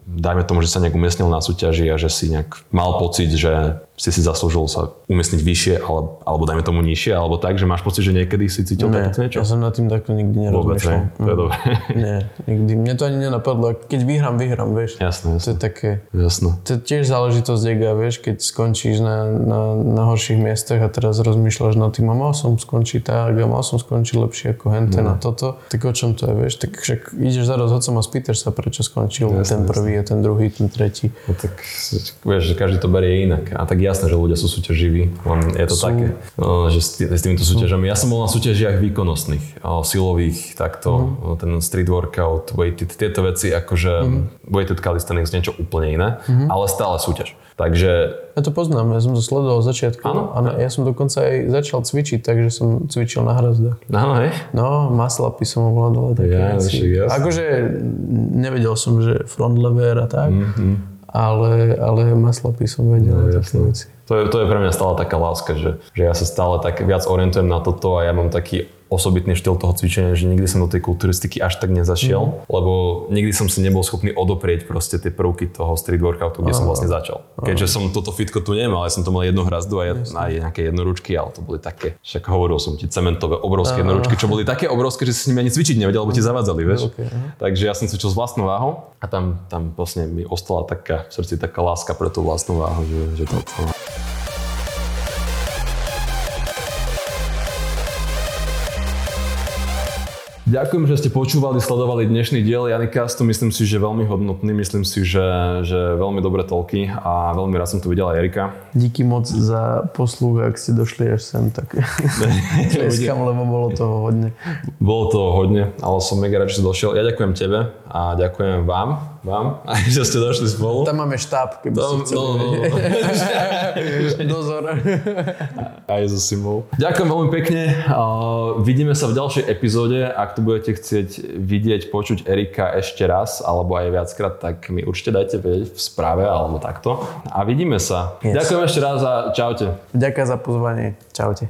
dajme tomu, že sa nejak umiestnil na súťaži a že si nejak mal pocit, že si si zaslúžil sa umiestniť vyššie, ale, alebo dajme tomu nižšie, alebo tak, že máš pocit, že niekedy si cítil Nie, takéto niečo? ja som nad tým takto nikdy nerozmýšľal. Vôbec, to je dobré. Nie, nikdy. Mne to ani nenapadlo. Keď vyhrám, vyhrám, vieš. Jasné, To jasné. je také, Jasné. to je tiež záležitosť ega, vieš, keď skončíš na, na, na horších miestach a teraz rozmýšľaš nad tým, a mal som skončiť tak, a mal som skončiť lepšie ako henten No. a toto, tak o čom to je, vieš, tak však ideš za rozhodcom a spýtaš sa, prečo skončil Jasné, ten prvý a ten druhý, ten tretí. No tak vieš, že každý to berie inak. A tak jasné, že ľudia sú súťaživí, len je to Sú. také, no, že s, tý- s týmito súťažami. Ja som bol na súťažiach výkonnostných, silových, takto, o, ten street workout, weighted, tieto veci, akože weighted calisthenics, niečo úplne iné, ale stále súťaž. Takže Ja to poznám, ja som to sledoval od začiatku Áno. a ja som dokonca aj začal cvičiť, takže som cvičil na hrazdách. áno, hej. No, maslapy som ovládal také Ja, veci. Akože nevedel som, že front lever a tak, Mhm. ale, ale maslapy som vedel No, také veci. To je, to je pre mňa stále taká láska, že, že ja sa stále tak viac orientujem na toto a ja mám taký osobitný štýl toho cvičenia, že nikdy som do tej kulturistiky až tak nezašiel, Mhm. lebo nikdy som si nebol schopný odoprieť proste tie prvky toho street workoutu, kde som vlastne začal. Keďže som toto fitko tu nemal, ja som to mal jednu hrazdu a jed, aj nejaké jednoručky, ale to boli také, však hovoril som ti, cementové, obrovské jednoručky, čo boli také obrovské, že si s nimi ani cvičiť nevedel, lebo ti zavádzali, vieš. Aha. Takže ja som cvičil s vlastnou váhou a tam, tam vlastne mi ostala taká v srdci taká láska pre tú vlastnú váhu, že, že to, to Ďakujem, že ste počúvali, sledovali dnešný diel Janikast. Myslím si, že veľmi hodnotný, myslím si, že, že veľmi dobré tolky a veľmi rád som tu videl aj Erika. Díky moc za posluch, ak ste došli až sem, tak tleskam, lebo bolo toho hodne. Bolo to hodne, ale som mega rád, že si došiel. Ja ďakujem tebe a ďakujem vám, vám, aj že ste došli spolu. Tam máme štáb, keby No, ste chceli. no, no. Dozor. Aj so Simou. Ďakujem veľmi pekne. Uh, vidíme sa v ďalšej epizóde. Ak tu budete chcieť vidieť, počuť Erika ešte raz, alebo aj viackrát, tak mi určite dajte vedieť v správe alebo takto. A vidíme sa. Yes. Ďakujem ešte raz a čaute. Ďakujem za pozvanie. Čaute.